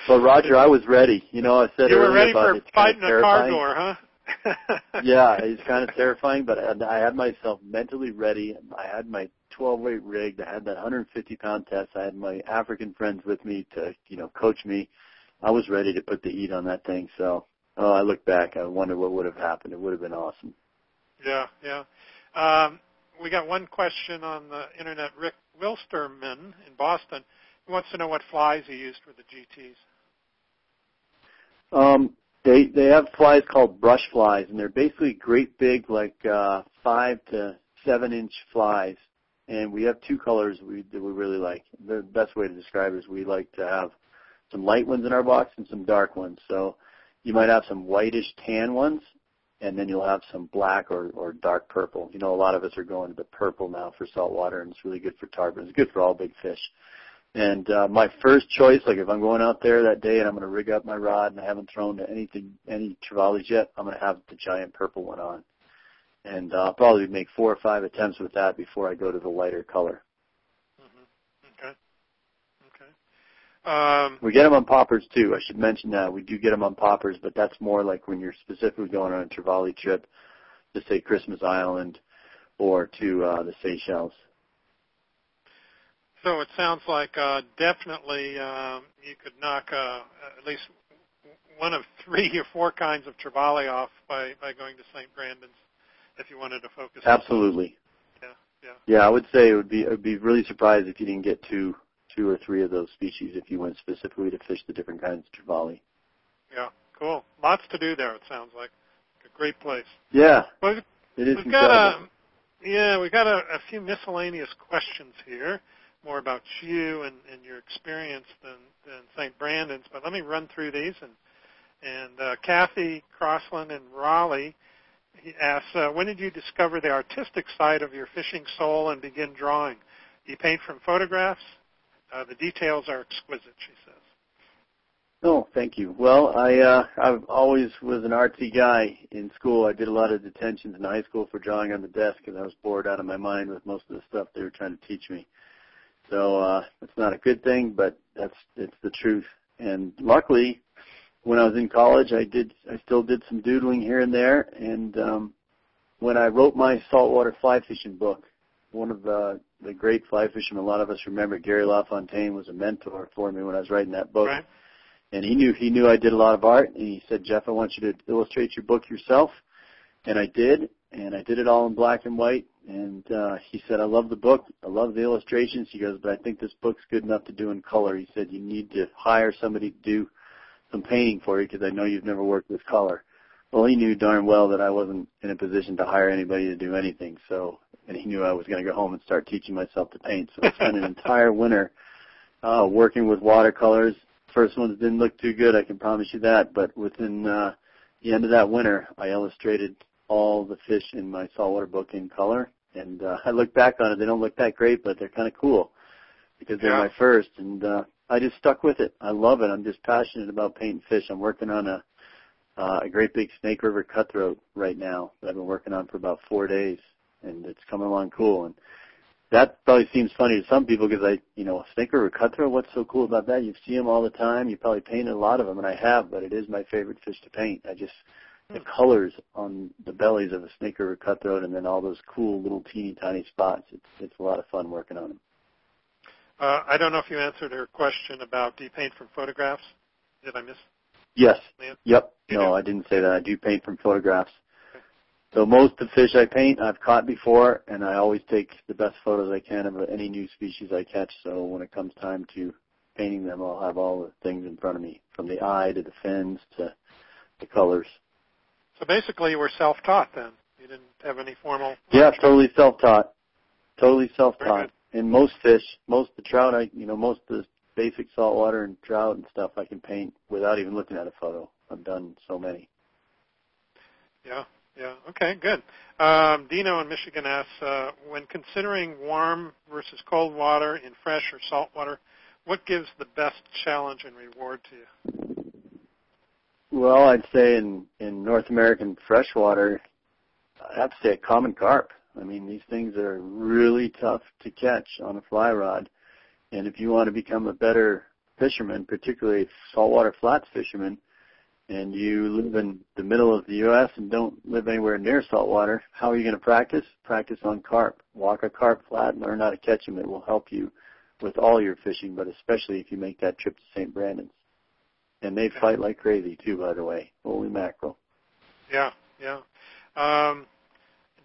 But Roger, I was ready. You know, I said you were ready about for it's kind fighting of a car door, huh? yeah, it's kind of terrifying, but I I had myself mentally ready. I had my 12 weight rigged. I had that 150 pound test. I had my African friends with me to, you know, coach me. I was ready to put the heat on that thing. So, oh, I look back. I wonder what would have happened. It would have been awesome. Yeah, yeah. Um, we got one question on the internet. Rick Wilsterman in Boston he wants to know what flies he used for the GTs. Um, they they have flies called brush flies, and they're basically great big, like uh, five to seven inch flies. And we have two colors we that we really like. The best way to describe it is we like to have some light ones in our box and some dark ones. So you might have some whitish tan ones, and then you'll have some black or, or dark purple. You know, a lot of us are going to the purple now for saltwater, and it's really good for tarpon. It's good for all big fish. And uh, my first choice, like if I'm going out there that day and I'm going to rig up my rod and I haven't thrown anything, any trevallies yet, I'm going to have the giant purple one on. And uh, I'll probably make four or five attempts with that before I go to the lighter color. hmm Okay. Okay. Um, We get them on poppers too. I should mention that we do get them on poppers, but that's more like when you're specifically going on a trevally trip to say Christmas Island or to uh, the Seychelles. so it sounds like uh, definitely um, you could knock uh, at least one of three or four kinds of trevally off by, by going to St. Brandon's if you wanted to focus. on- Absolutely. Yeah. Yeah. Yeah, I would say it would be. I would be really surprised if you didn't get two, two or three of those species if you went specifically to fish the different kinds of trevally. Yeah. Cool. Lots to do there. It sounds like a great place. Yeah, Well, it is we've incredible. got a yeah, we've got a, a few miscellaneous questions here, more about you and, and your experience than than St. Brandon's. But let me run through these. And and uh, Kathy Crossland in Raleigh he asks, uh, when did you discover the artistic side of your fishing soul and begin drawing? Do you paint from photographs? Uh, the details are exquisite, she says. Oh, thank you. Well, I uh, I've always was an artsy guy in school. I did a lot of detentions in high school for drawing on the desk because I was bored out of my mind with most of the stuff they were trying to teach me. So uh, it's not a good thing, but that's it's the truth. And luckily, when I was in college, I did I still did some doodling here and there, and um, when I wrote my saltwater fly fishing book, one of the the great fly fishermen a lot of us remember, Gary LaFontaine, was a mentor for me when I was writing that book. Right. And he knew he knew I did a lot of art, and he said, Jeff, I want you to illustrate your book yourself. And I did, and I did it all in black and white. And uh, he said, I love the book, I love the illustrations. He goes, but I think this book's good enough to do in color. He said, you need to hire somebody to do some painting for you because I know you've never worked with color. Well, he knew darn well that I wasn't in a position to hire anybody to do anything. So, and he knew I was going to go home and start teaching myself to paint. So I spent an entire winter uh, working with watercolors. First ones didn't look too good, I can promise you that. But within uh, the end of that winter, I illustrated all the fish in my saltwater book in color. And uh, I look back on it; they don't look that great, but they're kind of cool because they're Yeah. my first. And uh, I just stuck with it. I love it. I'm just passionate about painting fish. I'm working on a uh, a great big Snake River cutthroat right now that I've been working on for about four days, and it's coming along cool. And that probably seems funny to some people because I, you know, Snake River cutthroat. What's so cool about that? You see them all the time. You probably painted a lot of them, and I have, but it is my favorite fish to paint. I just the colors on the bellies of a Snake River cutthroat, and then all those cool little teeny tiny spots. It's it's a lot of fun working on them. Uh, I don't know if you answered her question about do you paint from photographs? Did I miss? Yes. Yep. You No, do? I didn't say that. I do paint from photographs. So most of the fish I paint, I've caught before, and I always take the best photos I can of any new species I catch. So when it comes time to painting them, I'll have all the things in front of me, from the eye to the fins to the colors. So basically, you were self-taught then. You didn't have any formal. Yeah, totally self-taught. Totally self-taught. And most fish, most of the trout, I, you know, most of the basic saltwater and trout and stuff, I can paint without even looking at a photo. I've done so many. Yeah, yeah. Okay, good. Um, Dino in Michigan asks, uh, when considering warm versus cold water in fresh or salt water, what gives the best challenge and reward to you? Well, I'd say in in North American freshwater, I'd have to say a common carp. I mean, these things are really tough to catch on a fly rod, and if you want to become a better fisherman, particularly saltwater flats fisherman, and you live in the middle of the U.S. and don't live anywhere near saltwater, how are you going to practice? Practice on carp. Walk a carp flat and learn how to catch them. It will help you with all your fishing, but especially if you make that trip to St. Brandon's. And they fight like crazy too, by the way. Holy mackerel. Yeah, yeah. Um,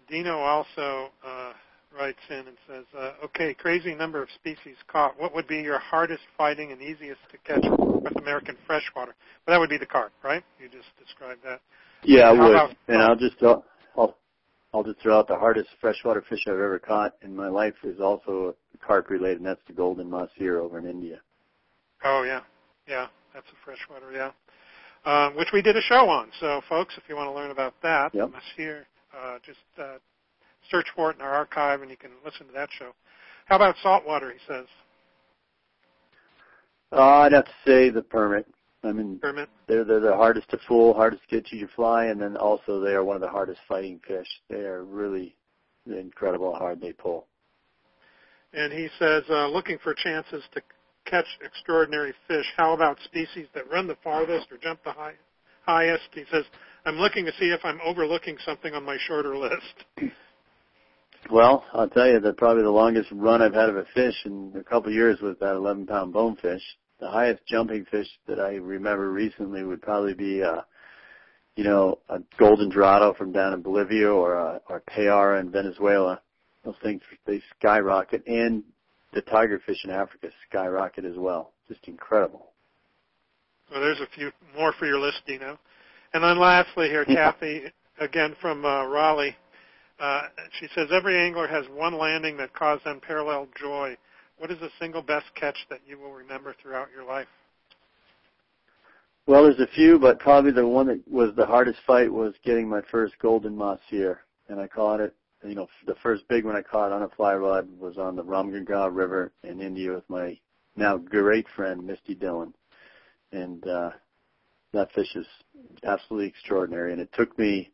Dino also uh, writes in and says, uh, "Okay, crazy number of species caught. What would be your hardest fighting and easiest to catch North American freshwater? Well, that would be the carp, right? You just described that. Yeah, I How would. about- and I'll just throw, I'll, I'll just throw out the hardest freshwater fish I've ever caught in my life is also carp related, and that's the golden mahseer over in India. Oh yeah, yeah. That's a freshwater, yeah. Um, which we did a show on. So, folks, if you want to learn about that, Yep. Mahseer, uh, just uh, search for it in our archive, and you can listen to that show. How about saltwater? He says. Uh, I'd have to say the permit. I mean, Permit. they're, they're the hardest to fool, hardest to get you to fly, and then also they are one of the hardest fighting fish. They are really incredible how hard they pull. And he says, uh, looking for chances to catch extraordinary fish. How about species that run the farthest or jump the high, highest? He says, I'm looking to see if I'm overlooking something on my shorter list. Well, I'll tell you that probably the longest run I've had of a fish in a couple of years was that 11 pound bonefish. The highest jumping fish that I remember recently would probably be, uh, you know, a golden dorado from down in Bolivia or a, or payara in Venezuela. Those things they skyrocket, and the tigerfish in Africa skyrocket as well. Just incredible. So there's a few more for your list, Dino. And then lastly here. Kathy, again from uh, Raleigh. Uh, she says, every angler has one landing that caused unparalleled joy. What is the single best catch that you will remember throughout your life? Well, there's a few, but probably the one that was the hardest fight was getting my first golden mahseer, and I caught it. You know, the first big one I caught on a fly rod was on the Ramganga River in India with my now great friend Misty Dhillon, and uh, that fish is absolutely extraordinary. And it took me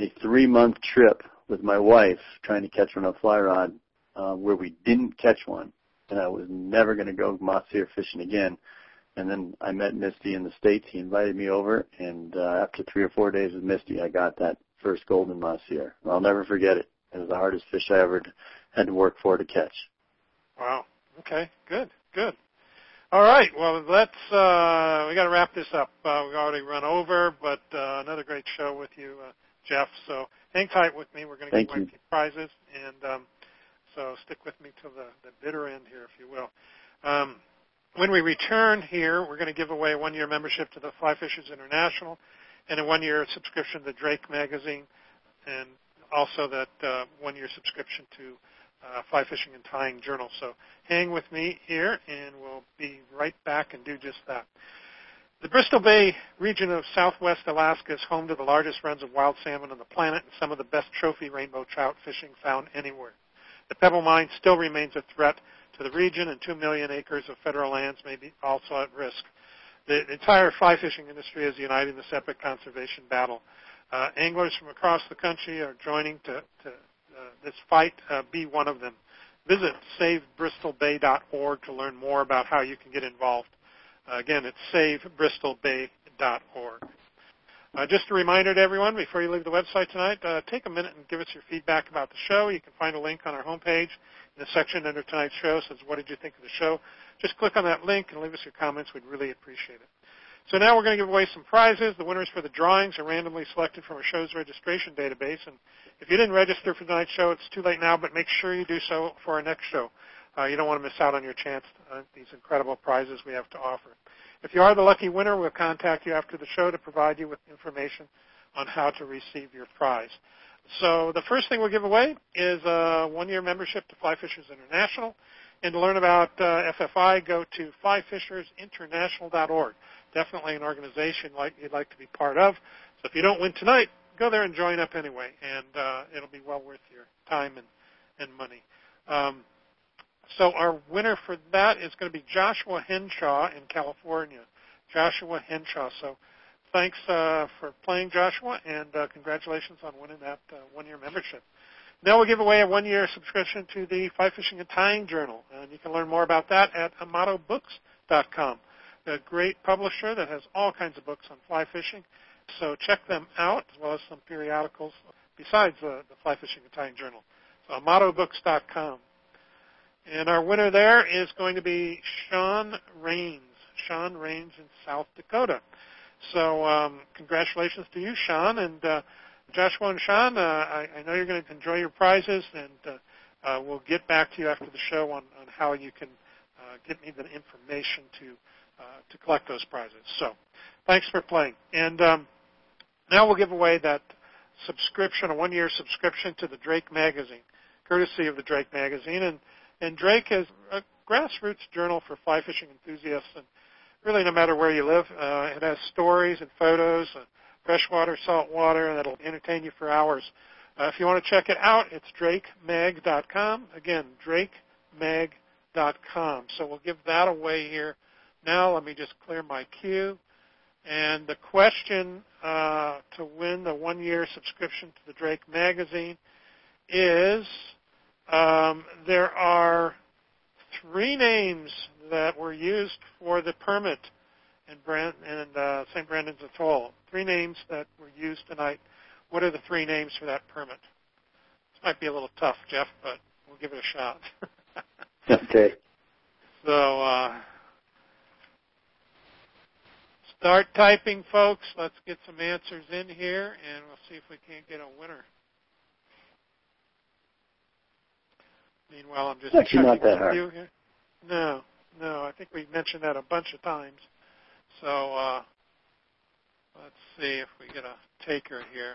a three-month trip with my wife trying to catch one on a fly rod uh, where we didn't catch one, and I was never going to go mahseer fishing again and then I met Misty in the States. He invited me over, and uh, after three or four days with Misty, I got that first golden last. I'll never forget it. It was the hardest fish I ever had to work for to catch. Wow. Okay. Good. Good. All right. Well, let's. Uh, we got to wrap this up. Uh, we've already run over, but uh, another great show with you, uh, Jeff. So hang tight with me. We're going to give away prizes, and um, so stick with me till the, the bitter end here, if you will. Um, when we return here, we're going to give away a one-year membership to the Fly Fishers International and a one-year subscription to Drake Magazine, and also that uh, one-year subscription to uh, Fly Fishing and Tying Journal. So hang with me here, and we'll be right back and do just that. The Bristol Bay region of southwest Alaska is home to the largest runs of wild salmon on the planet and some of the best trophy rainbow trout fishing found anywhere. The Pebble Mine still remains a threat to the region, and 2 million acres of federal lands may be also at risk. The entire fly fishing industry is united in this epic conservation battle. Uh, anglers from across the country are joining to, to this fight. Uh, be one of them. Visit savebristolbay.org to learn more about how you can get involved. Uh, again, it's savebristolbay.org. Uh, just a reminder to everyone before you leave the website tonight, uh, take a minute and give us your feedback about the show. You can find a link on our homepage in the section under tonight's show says, what did you think of the show? Just click on that link and leave us your comments. We'd really appreciate it. So now we're going to give away some prizes. The winners for the drawings are randomly selected from our show's registration database. And if you didn't register for tonight's show, it's too late now, but make sure you do so for our next show. Uh, you don't want to miss out on your chance uh, these incredible prizes we have to offer. If you are the lucky winner, we'll contact you after the show to provide you with information on how to receive your prize. So the first thing we'll give away is a one-year membership to Fly Fishers International. And to learn about uh, FFI, go to flyfishersinternational.org. Definitely an organization like you'd like to be part of. So if you don't win tonight, go there and join up anyway, and uh, it'll be well worth your time and, and money. Um, so our winner for that is going to be Joshua Henshaw in California. Joshua Henshaw. So thanks uh, for playing, Joshua, and uh, congratulations on winning that uh, one-year membership. Now we'll give away a one-year subscription to the Fly Fishing and Tying Journal, and you can learn more about that at AmatoBooks.com. A great publisher that has all kinds of books on fly fishing, so check them out as well as some periodicals besides the, the Fly Fishing Tying Journal. So AmatoBooks.com. And our winner there is going to be Sean Rains. Sean Rains in South Dakota. So um, congratulations to you, Sean, and uh, Joshua and Sean. Uh, I, I know you're going to enjoy your prizes, and uh, uh, we'll get back to you after the show on, on how you can uh, get me the information to to collect those prizes. So thanks for playing, and um, now we'll give away that subscription, a one-year subscription to the Drake magazine, courtesy of the Drake magazine, and and Drake is a grassroots journal for fly fishing enthusiasts and really no matter where you live. Uh, it has stories and photos, uh, freshwater, saltwater, that'll entertain you for hours. Uh, if you want to check it out, it's drakemag.com. Again, drakemag.com. So we'll give that away here. Now let me just clear my queue. And the question uh, to win the one-year subscription to the Drake magazine is um, there are three names that were used for the permit in, Brand, in uh, St. Brandon's Atoll. Three names that were used tonight. What are the three names for that permit? This might be a little tough, Jeff, but we'll give it a shot. okay. So uh, start typing, folks. Let's get some answers in here, and we'll see if we can't get a winner. Meanwhile, I'm just it's actually not that hard. Here. No, no, I think we've mentioned that a bunch of times. So uh, let's see if we get a taker here.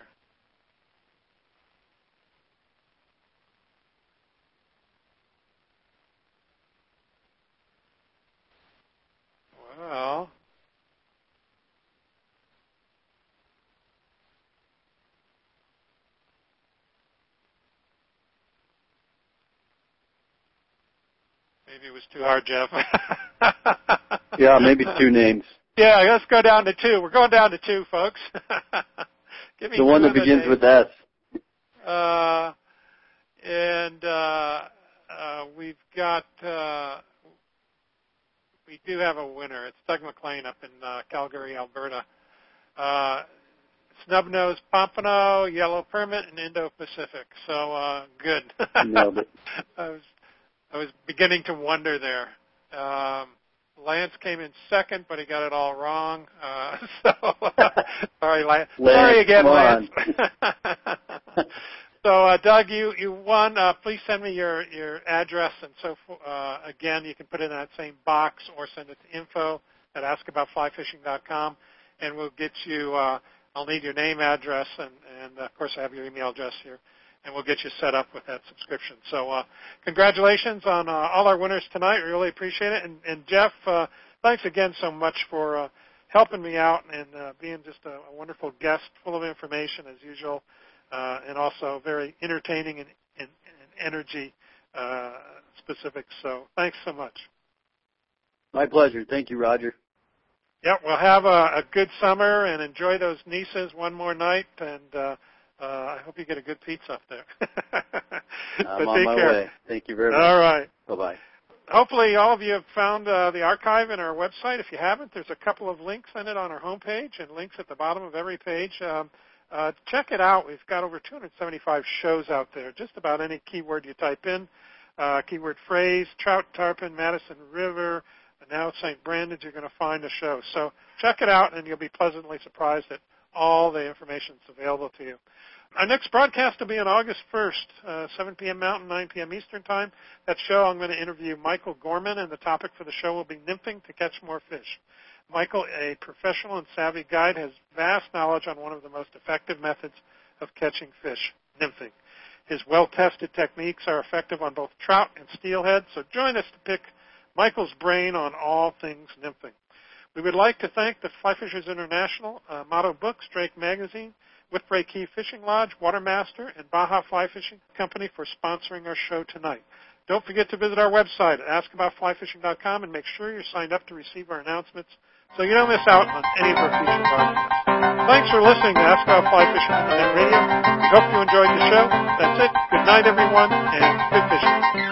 Well, Maybe it was too hard, Jeff. yeah, maybe two names. Yeah, let's go down to two. We're going down to two, folks. Give me the one that begins with S. Uh, and uh, uh, we've got uh, we do have a winner. It's Doug McLean up in uh, Calgary, Alberta. Uh, snub-nosed pompano, yellow permit, and Indo-Pacific. So uh, good. Nailed it. I was I was beginning to wonder there. Um, Lance came in second, but he got it all wrong. Uh, so sorry, Lance. Lance. Sorry again, Lance. so, uh, Doug, you you won. Uh, please send me your your address and so uh, again, you can put it in that same box or send it to info at askaboutflyfishing.com, and we'll get you. Uh, I'll need your name, address, and and of course I have your email address here, and we'll get you set up with that subscription. So, uh, congratulations on uh, all our winners tonight. We Really appreciate it. And, and Jeff, uh, thanks again so much for uh, helping me out and uh, being just a, a wonderful guest, full of information as usual, uh, and also very entertaining and, and, and energy uh, specific. So, thanks so much. My pleasure. Thank you, Roger. Yep, well, have a, a good summer and enjoy those nieces one more night, and uh, I hope you get a good pizza up there. I'm on take my care. way. Thank you very much. All right. Bye bye. Hopefully, all of you have found uh, the archive in our website. If you haven't, there's a couple of links in it on our homepage and links at the bottom of every page. Um, uh, check it out. We've got over 275 shows out there. Just about any keyword you type in, uh, keyword phrase, trout, tarpon, Madison River, and now St. Brandon, you're going to find a show. So check it out, and you'll be pleasantly surprised at all the information that's available to you. Our next broadcast will be on August 1st, uh, 7 p.m. Mountain, 9 p.m. Eastern Time. That show, I'm going to interview Michael Gorman, and the topic for the show will be nymphing to catch more fish. Michael, a professional and savvy guide, has vast knowledge on one of the most effective methods of catching fish, nymphing. His well-tested techniques are effective on both trout and steelhead, so join us to pick Michael's brain on all things nymphing. We would like to thank the Fly Fishers International, uh, Motto Books, Drake Magazine, Whipray Caye Fishing Lodge, Watermaster, and Baja Fly Fishing Company for sponsoring our show tonight. Don't forget to visit our website at askaboutflyfishing.com and make sure you're signed up to receive our announcements so you don't miss out on any of our future broadcasts. Thanks for listening to Ask About Fly Fishing Internet Radio. We hope you enjoyed the show. That's it. Good night, everyone, and good fishing.